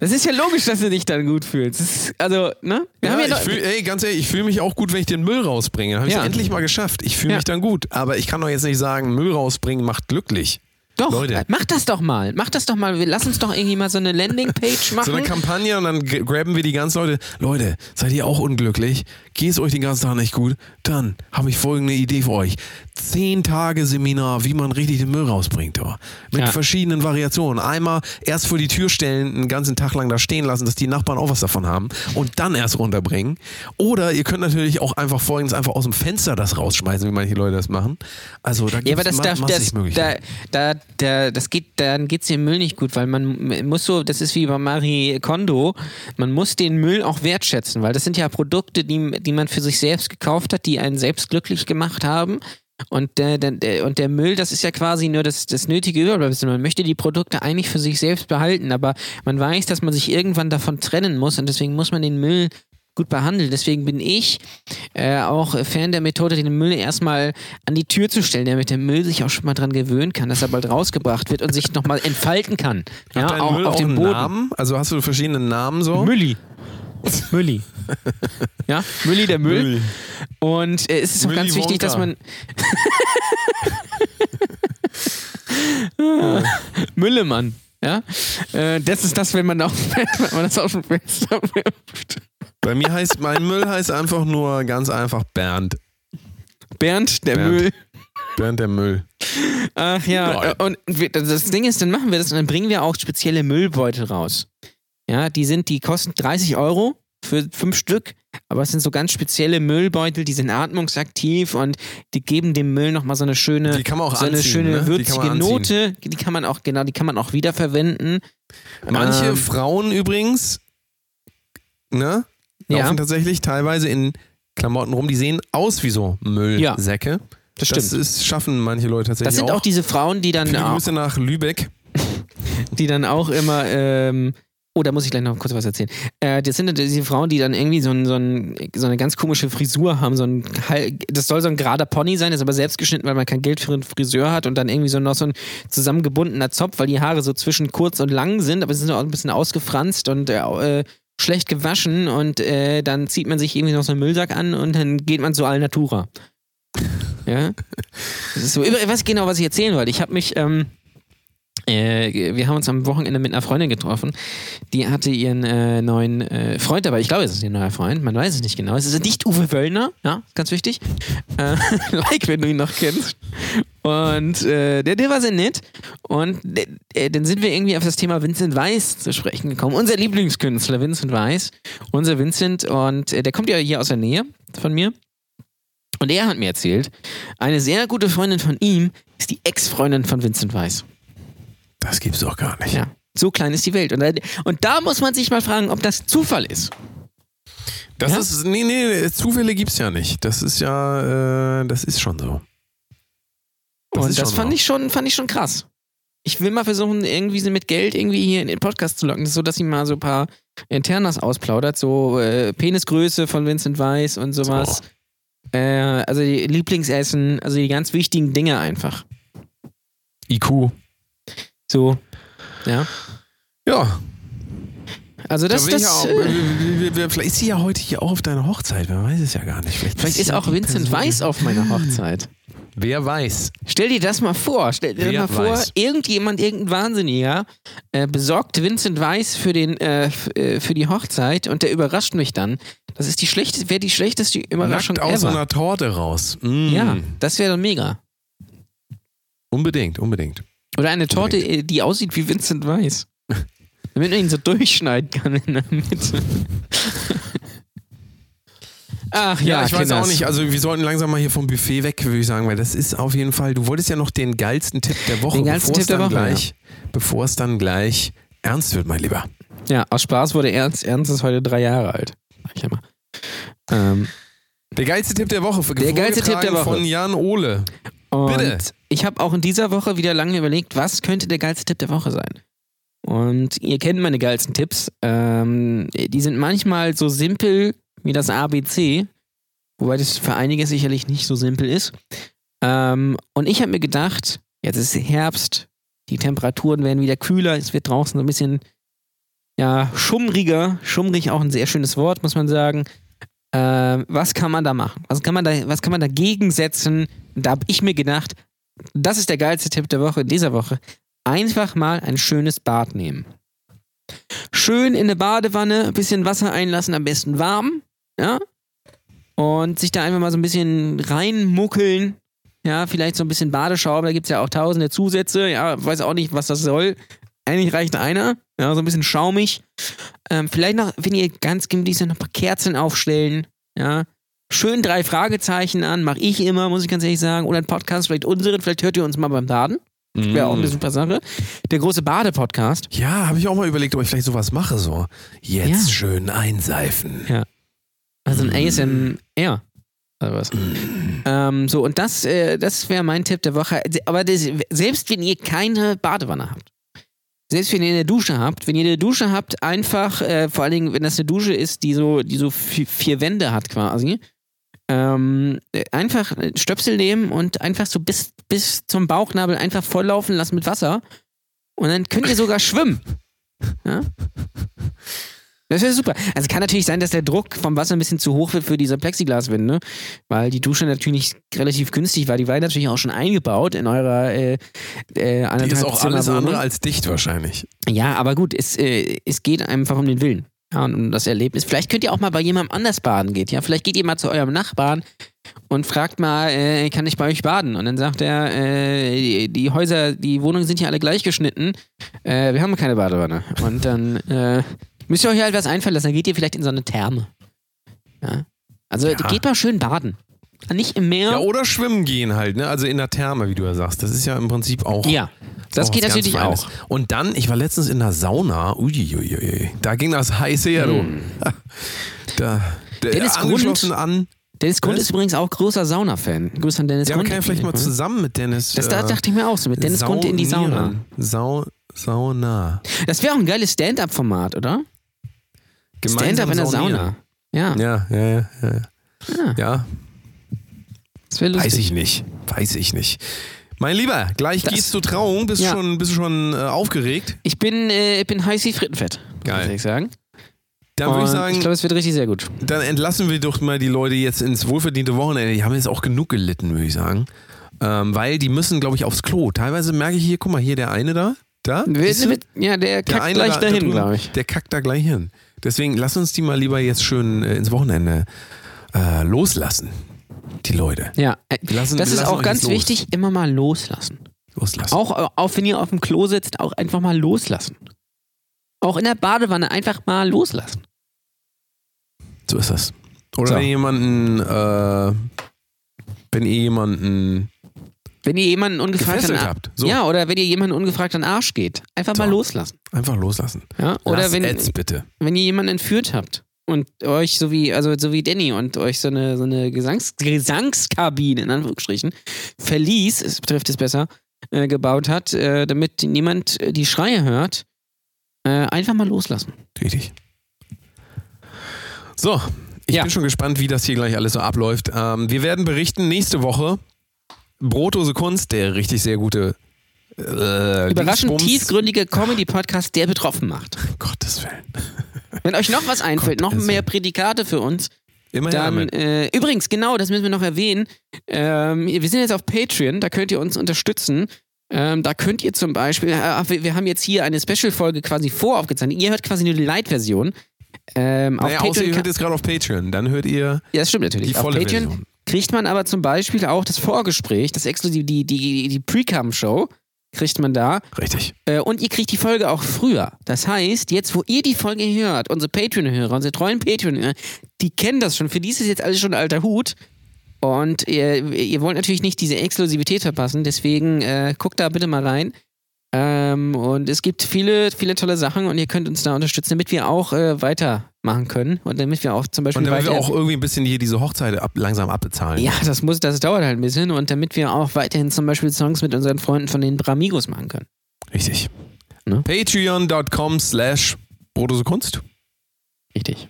Das ist ja logisch, dass du dich dann gut fühlst. Ist, also, ne? Wir Ja, ja ich fühl, ey, ganz ehrlich, ich fühle mich auch gut, wenn ich den Müll rausbringe. Habe ich Ja. es endlich mal geschafft. Ich fühle Ja. mich dann gut. Aber ich kann doch jetzt nicht sagen, Müll rausbringen macht glücklich. Doch, Leute. mach das doch mal. Mach das doch mal. Lass uns doch irgendwie mal so eine Landingpage machen. So eine Kampagne und dann g- grabben wir die ganzen Leute. Leute, seid ihr auch unglücklich? Geht es euch den ganzen Tag nicht gut? Dann habe ich folgende Idee für euch. zehn Tage Seminar, wie man richtig den Müll rausbringt. Oh. Mit Ja. verschiedenen Variationen. Einmal erst vor die Tür stellen, einen ganzen Tag lang da stehen lassen, dass die Nachbarn auch was davon haben und dann erst runterbringen. Oder ihr könnt natürlich auch einfach folgendes einfach aus dem Fenster das rausschmeißen, wie manche Leute das machen. Also da Ja, gibt aber es das, da, das, da, Möglichkeiten. da, da, das geht, dann geht's dem Müll nicht gut, weil man muss so, das ist wie bei Marie Kondo, man muss den Müll auch wertschätzen, weil das sind ja Produkte, die, die man für sich selbst gekauft hat, die einen selbst glücklich gemacht haben. Und der, der, und der Müll, das ist ja quasi nur das, das nötige Überbleibsel. Man möchte die Produkte eigentlich für sich selbst behalten, aber man weiß, dass man sich irgendwann davon trennen muss und deswegen muss man den Müll gut behandeln. Deswegen bin ich äh, auch Fan der Methode, den Müll erstmal an die Tür zu stellen, damit der Müll sich auch schon mal dran gewöhnen kann, dass er bald rausgebracht wird und sich nochmal entfalten kann. Ja, auch Müll auf dem Boden. Namen? Also hast du verschiedene Namen so? Mülli. Mülli. Ja, Mülli der Müll. Müll. Und äh, es ist auch ganz wichtig, dass man. [laughs] Müllemann. Ja, äh, das ist das, wenn man, auch, [laughs] wenn man das aus dem Fenster wirft. Bei mir heißt, mein Müll heißt einfach nur ganz einfach Bernd. Bernd, der Bernd. Müll. Bernd der Müll. Ach ja, äh, und das Ding ist, dann machen wir das und dann bringen wir auch spezielle Müllbeutel raus. Ja, die sind, die kosten 30 Euro für fünf Stück, aber es sind so ganz spezielle Müllbeutel, die sind atmungsaktiv und die geben dem Müll nochmal so eine schöne, auch so eine anziehen, schöne ne? Würzige. Note. Die kann man auch, genau, die kann man auch wiederverwenden. Manche Ähm, Frauen übrigens, ne? Ja. Laufen tatsächlich teilweise in Klamotten rum, die sehen aus wie so Müllsäcke. Das Das stimmt. ist, schaffen manche Leute tatsächlich Das sind auch diese Frauen, die dann, Viele auch, Grüße nach Lübeck. [laughs] die dann auch immer, ähm, oh, da muss ich gleich noch kurz was erzählen. Äh, das sind diese Frauen, die dann irgendwie so, ein, so, ein, so eine ganz komische Frisur haben. So ein, das soll so ein gerader Pony sein, ist aber selbst geschnitten, weil man kein Geld für einen Friseur hat und dann irgendwie so noch so ein zusammengebundener Zopf, weil die Haare so zwischen kurz und lang sind, aber sie sind auch ein bisschen ausgefranst und äh, äh, schlecht gewaschen und äh, dann zieht man sich irgendwie noch so einen Müllsack an und dann geht man zu Alnatura. Ja. Das ist so, ich weiß genau, was ich erzählen wollte. Ich habe mich, ähm, äh, wir haben uns am Wochenende mit einer Freundin getroffen. Die hatte ihren äh, neuen äh, Freund dabei. Ich glaube, es ist ihr neuer Freund. Man weiß es nicht genau. Es ist nicht Uwe Wöllner. Ja, ganz wichtig. Äh, [laughs] like, wenn du ihn noch kennst. Und äh, der, der war sehr nett. Und dann sind wir irgendwie auf das Thema Vincent Weiss zu sprechen gekommen. Unser Lieblingskünstler, Vincent Weiss. Unser Vincent. Und der kommt ja hier aus der Nähe von mir. Und er hat mir erzählt, eine sehr gute Freundin von ihm ist die Ex-Freundin von Vincent Weiss. Das gibt's doch gar nicht. Ja. So klein ist die Welt. Und da, und da muss man sich mal fragen, ob das Zufall ist. Das Ja? ist, nee, nee, Zufälle gibt's ja nicht. Das ist ja, äh, das ist schon so. Das und das fand so. ich schon, fand ich schon krass. Ich will mal versuchen, irgendwie sie mit Geld irgendwie hier in den Podcast zu locken, so dass sie mal so ein paar Internas ausplaudert, so äh, Penisgröße von Vincent Weiss und sowas. Äh, also Lieblingsessen, also die ganz wichtigen Dinge einfach. IQ. So. Ja. Ja, Also das, da das ja auch, äh, vielleicht ist sie ja heute hier auch auf deiner Hochzeit. Wer weiß es ja gar nicht. Vielleicht, vielleicht ist auch Vincent Person- Weiss auf meiner Hochzeit. Wer weiß. Stell dir das mal vor. Stell dir Wer mal vor, weiß. irgendjemand, irgendein Wahnsinniger äh, besorgt Vincent Weiss für, den, äh, äh, für die Hochzeit und der überrascht mich dann. Das ist die schlechteste, wäre die schlechteste Überraschung Nackt aus ever. einer Torte raus. Mm. ja, das wäre doch mega. Unbedingt, unbedingt. Oder eine Torte, äh, die aussieht wie Vincent Weiss. Damit man ihn so durchschneiden kann in der Mitte. Ach ja, Ja, ich weiß auch nicht. Also wir sollten langsam mal hier vom Buffet weg, würde ich sagen, weil das ist auf jeden Fall. Du wolltest ja noch den geilsten Tipp der Woche, Den geilsten Tipp der Woche, gleich, bevor es dann gleich ernst wird, mein Lieber. Ja, aus Spaß wurde Ernst. Ernst ist heute drei Jahre alt. Sag ich immer. Ähm, Der geilste Tipp der Woche. Der geilste Tipp der Woche. Von Jan Ole. Und Bitte. ich habe auch in dieser Woche wieder lange überlegt, was könnte der geilste Tipp der Woche sein. Und ihr kennt meine geilsten Tipps. Ähm, die sind manchmal so simpel wie das ABC, wobei das für einige sicherlich nicht so simpel ist. Ähm, und ich habe mir gedacht, jetzt ist Herbst, die Temperaturen werden wieder kühler, es wird draußen so ein bisschen ja, schummriger. Schummrig auch ein sehr schönes Wort, muss man sagen. Ähm, was kann man da machen? Was kann man da, was kann man dagegen setzen? Da habe ich mir gedacht, das ist der geilste Tipp der Woche, dieser Woche. Einfach mal ein schönes Bad nehmen. Schön in eine Badewanne, ein bisschen Wasser einlassen, am besten warm, ja? Und sich da einfach mal so ein bisschen reinmuckeln ja, vielleicht so ein bisschen Badeschaum, da gibt es ja auch tausende Zusätze, ja, weiß auch nicht, was das soll. Eigentlich reicht einer, ja, so ein bisschen schaumig. Ähm, vielleicht noch, wenn ihr ganz gemütlich seid, noch ein paar Kerzen aufstellen, ja. Schön drei Fragezeichen an, mache ich immer, muss ich ganz ehrlich sagen. Oder ein Podcast, vielleicht unseren, vielleicht hört ihr uns mal beim Baden. Wäre auch eine super Sache. Der große Bade-Podcast. Ja, habe ich auch mal überlegt, ob ich vielleicht sowas mache. So, jetzt Ja. schön einseifen. Ja. Also ein ASMR. Oder was? Ähm, so, und das, äh, das wäre mein Tipp der Woche. Aber das, selbst wenn ihr keine Badewanne habt, selbst wenn ihr eine Dusche habt, wenn ihr eine Dusche habt, einfach, äh, vor allen Dingen, wenn das eine Dusche ist, die so, die so vi- vier Wände hat quasi, ähm, äh, einfach Stöpsel nehmen und einfach so bis, bis zum Bauchnabel einfach volllaufen lassen mit Wasser. Und dann könnt ihr sogar schwimmen. Ja? Das wäre super. Also kann natürlich sein, dass der Druck vom Wasser ein bisschen zu hoch wird für diese Plexiglaswände, weil die Dusche natürlich relativ günstig war. Die war natürlich auch schon eingebaut in eurer äh, äh, Die ist auch alles Zimmerwohnung. andere als dicht wahrscheinlich. Ja, aber gut, es, äh, es geht einfach um den Willen. Ja, und um das Erlebnis. Vielleicht könnt ihr auch mal bei jemandem anders baden geht. Ja, vielleicht geht ihr mal zu eurem Nachbarn und fragt mal, äh, kann ich bei euch baden? Und dann sagt er, äh, die, die Häuser, die Wohnungen sind ja alle gleich geschnitten. Äh, wir haben keine Badewanne. Und dann äh, müsst ihr euch halt was einfallen lassen. Dann geht ihr vielleicht in so eine Therme. Ja. Also Ja. geht mal schön baden. Nicht im Meer. Ja, oder schwimmen gehen halt, ne? Also in der Therme, wie du ja sagst. Das ist ja im Prinzip auch. Ja, das auch geht natürlich Feines. auch. Und dann, ich war letztens in der Sauna. Uiuiui. Da ging das heiß her, du. [laughs] Da, der Hm. Dennis angeschlossen an. Dennis Grund ist übrigens auch großer Sauna-Fan. Grüß an Dennis Ja, man Grund. kann ja vielleicht mal zusammen mit Dennis. Das da äh, dachte ich mir auch so, mit Dennis Grund in die Sauna. Sau, Sauna. Das wäre auch ein geiles Stand-up-Format, oder? Stand-up in der Sauna. Ja, Ja, ja, ja. ja. Ah. Ja, das wäre lustig. weiß ich nicht. Weiß ich nicht. Mein Lieber, gleich Das- geht's zur Trauung. Bist, Ja. schon, bist du schon äh, aufgeregt? Ich bin, äh, ich bin heiß wie Frittenfett. Geil. Muss ich sagen. Dann würde ich sagen, ich glaube, es wird richtig sehr gut. dann entlassen wir doch mal die Leute jetzt ins wohlverdiente Wochenende. Die haben jetzt auch genug gelitten, würde ich sagen. Ähm, weil die müssen, glaube ich, aufs Klo. Teilweise merke ich hier, guck mal, hier der eine da. Da? Du? Ja, der Der kackt eine gleich da, da dahin, drüben, glaube ich. Der kackt da gleich hin. Deswegen lass uns die mal lieber jetzt schön äh, ins Wochenende äh, loslassen. Die Leute. Ja, äh, lassen- das ist auch ganz wichtig, immer mal loslassen. Loslassen. Auch, auch wenn ihr auf dem Klo sitzt, auch einfach mal loslassen. Auch in der Badewanne einfach mal loslassen. So ist das. Oder So. wenn ihr jemanden, äh, wenn ihr jemanden Wenn ihr jemanden ungefragt an, habt. So. Ja, oder wenn ihr jemanden ungefragt an Arsch geht. Einfach mal So. loslassen. Einfach loslassen. Ja? Oder Lass wenn, Ads bitte. wenn ihr jemanden entführt habt und euch so wie, also so wie Danny und euch so eine, so eine Gesangs Gesangskabine, in Anführungsstrichen, verließ, es trifft es besser, äh, gebaut hat, äh, damit niemand äh, die Schreie hört, äh, einfach mal loslassen. Richtig. So, ich Ja. bin schon gespannt, wie das hier gleich alles so abläuft. Ähm, wir werden berichten nächste Woche. Brotlose Kunst, der richtig sehr gute äh, Überraschend Dingsbums. tiefgründige Comedy-Podcast, der betroffen macht. [laughs] Gottes Willen. Wenn euch noch was [laughs] einfällt, noch mehr. Prädikate für uns, Immer her Dann, äh, übrigens, genau, das müssen wir noch erwähnen. Ähm, wir sind jetzt auf Patreon, da könnt ihr uns unterstützen. Ähm, da könnt ihr zum Beispiel, äh, wir, wir haben jetzt hier eine Special-Folge quasi voraufgezeichnet. Ihr hört quasi nur die Light-Version. Ähm, auf Naja, außer ihr hört jetzt gerade auf Patreon, dann hört ihr ja, das stimmt natürlich. die Auf volle Patreon Version. Kriegt man aber zum Beispiel auch das Vorgespräch, das exklusiv, die, die, die Pre-Cam-Show kriegt man da. Richtig. Äh, und ihr kriegt die Folge auch früher. Das heißt, jetzt, wo ihr die Folge hört, unsere Patreon-Hörer, unsere treuen Patreon-Hörer, die kennen das schon. Für die ist es jetzt alles schon alter Hut. Und ihr, ihr wollt natürlich nicht diese Exklusivität verpassen. Deswegen äh, guckt da bitte mal rein. Ähm, und es gibt viele, viele tolle Sachen und ihr könnt uns da unterstützen, damit wir auch äh, weitermachen können. Und damit wir auch zum Beispiel Und damit wir auch irgendwie ein bisschen hier diese Hochzeit ab, langsam abbezahlen. ja, das muss, das dauert halt ein bisschen und damit wir auch weiterhin zum Beispiel Songs mit unseren Freunden von den Bramigos machen können. Richtig. Ne? Patreon.com slash Kunst. Richtig.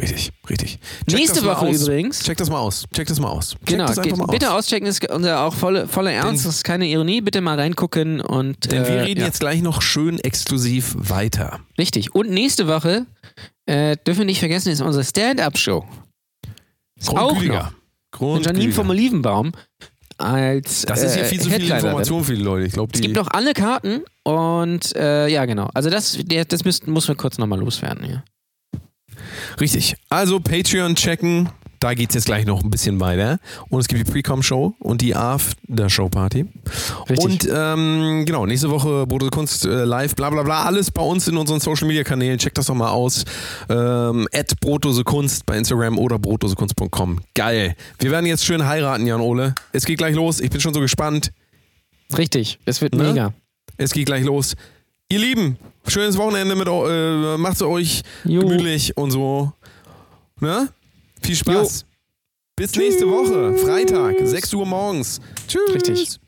Richtig, richtig. Check Nächste Woche übrigens. Check das mal aus. Check das mal aus. Check Genau, geht, mal bitte aus. auschecken, ist unser auch volle, voller Ernst, Denn- das ist keine Ironie, bitte mal reingucken und Denn wir äh, reden ja, jetzt gleich noch schön exklusiv weiter. richtig. Und nächste Woche äh, dürfen wir nicht vergessen, ist unsere Stand-Up-Show. Auch noch. Mit. Janine vom Olivenbaum als Das ist hier äh, viel zu viel. Information für die Leute. Ich glaube, Es die. gibt noch alle Karten und äh, ja, genau. Also das, der, das müsst, muss man kurz nochmal loswerden. Ja. Richtig. Also Patreon checken. Da geht es jetzt gleich noch ein bisschen weiter. Und es gibt die Pre-Com-Show und die After-Show-Party. Und ähm, genau, nächste Woche Brotose Kunst äh, live, bla bla bla. Alles bei uns in unseren Social-Media-Kanälen. Checkt das doch mal aus. Ähm, at Brotose Kunst bei Instagram oder brotosekunst.com. Geil. Wir werden jetzt schön heiraten, Jan Ole. Es geht gleich los. Ich bin schon so gespannt. Richtig, es wird Ne? mega. Es geht gleich los. Ihr Lieben, schönes Wochenende mit eu- äh, macht's euch Jo. gemütlich und so. Ne? Viel Spaß. Bis nächste Woche, Freitag, 6 Uhr morgens. Tschüss. Richtig.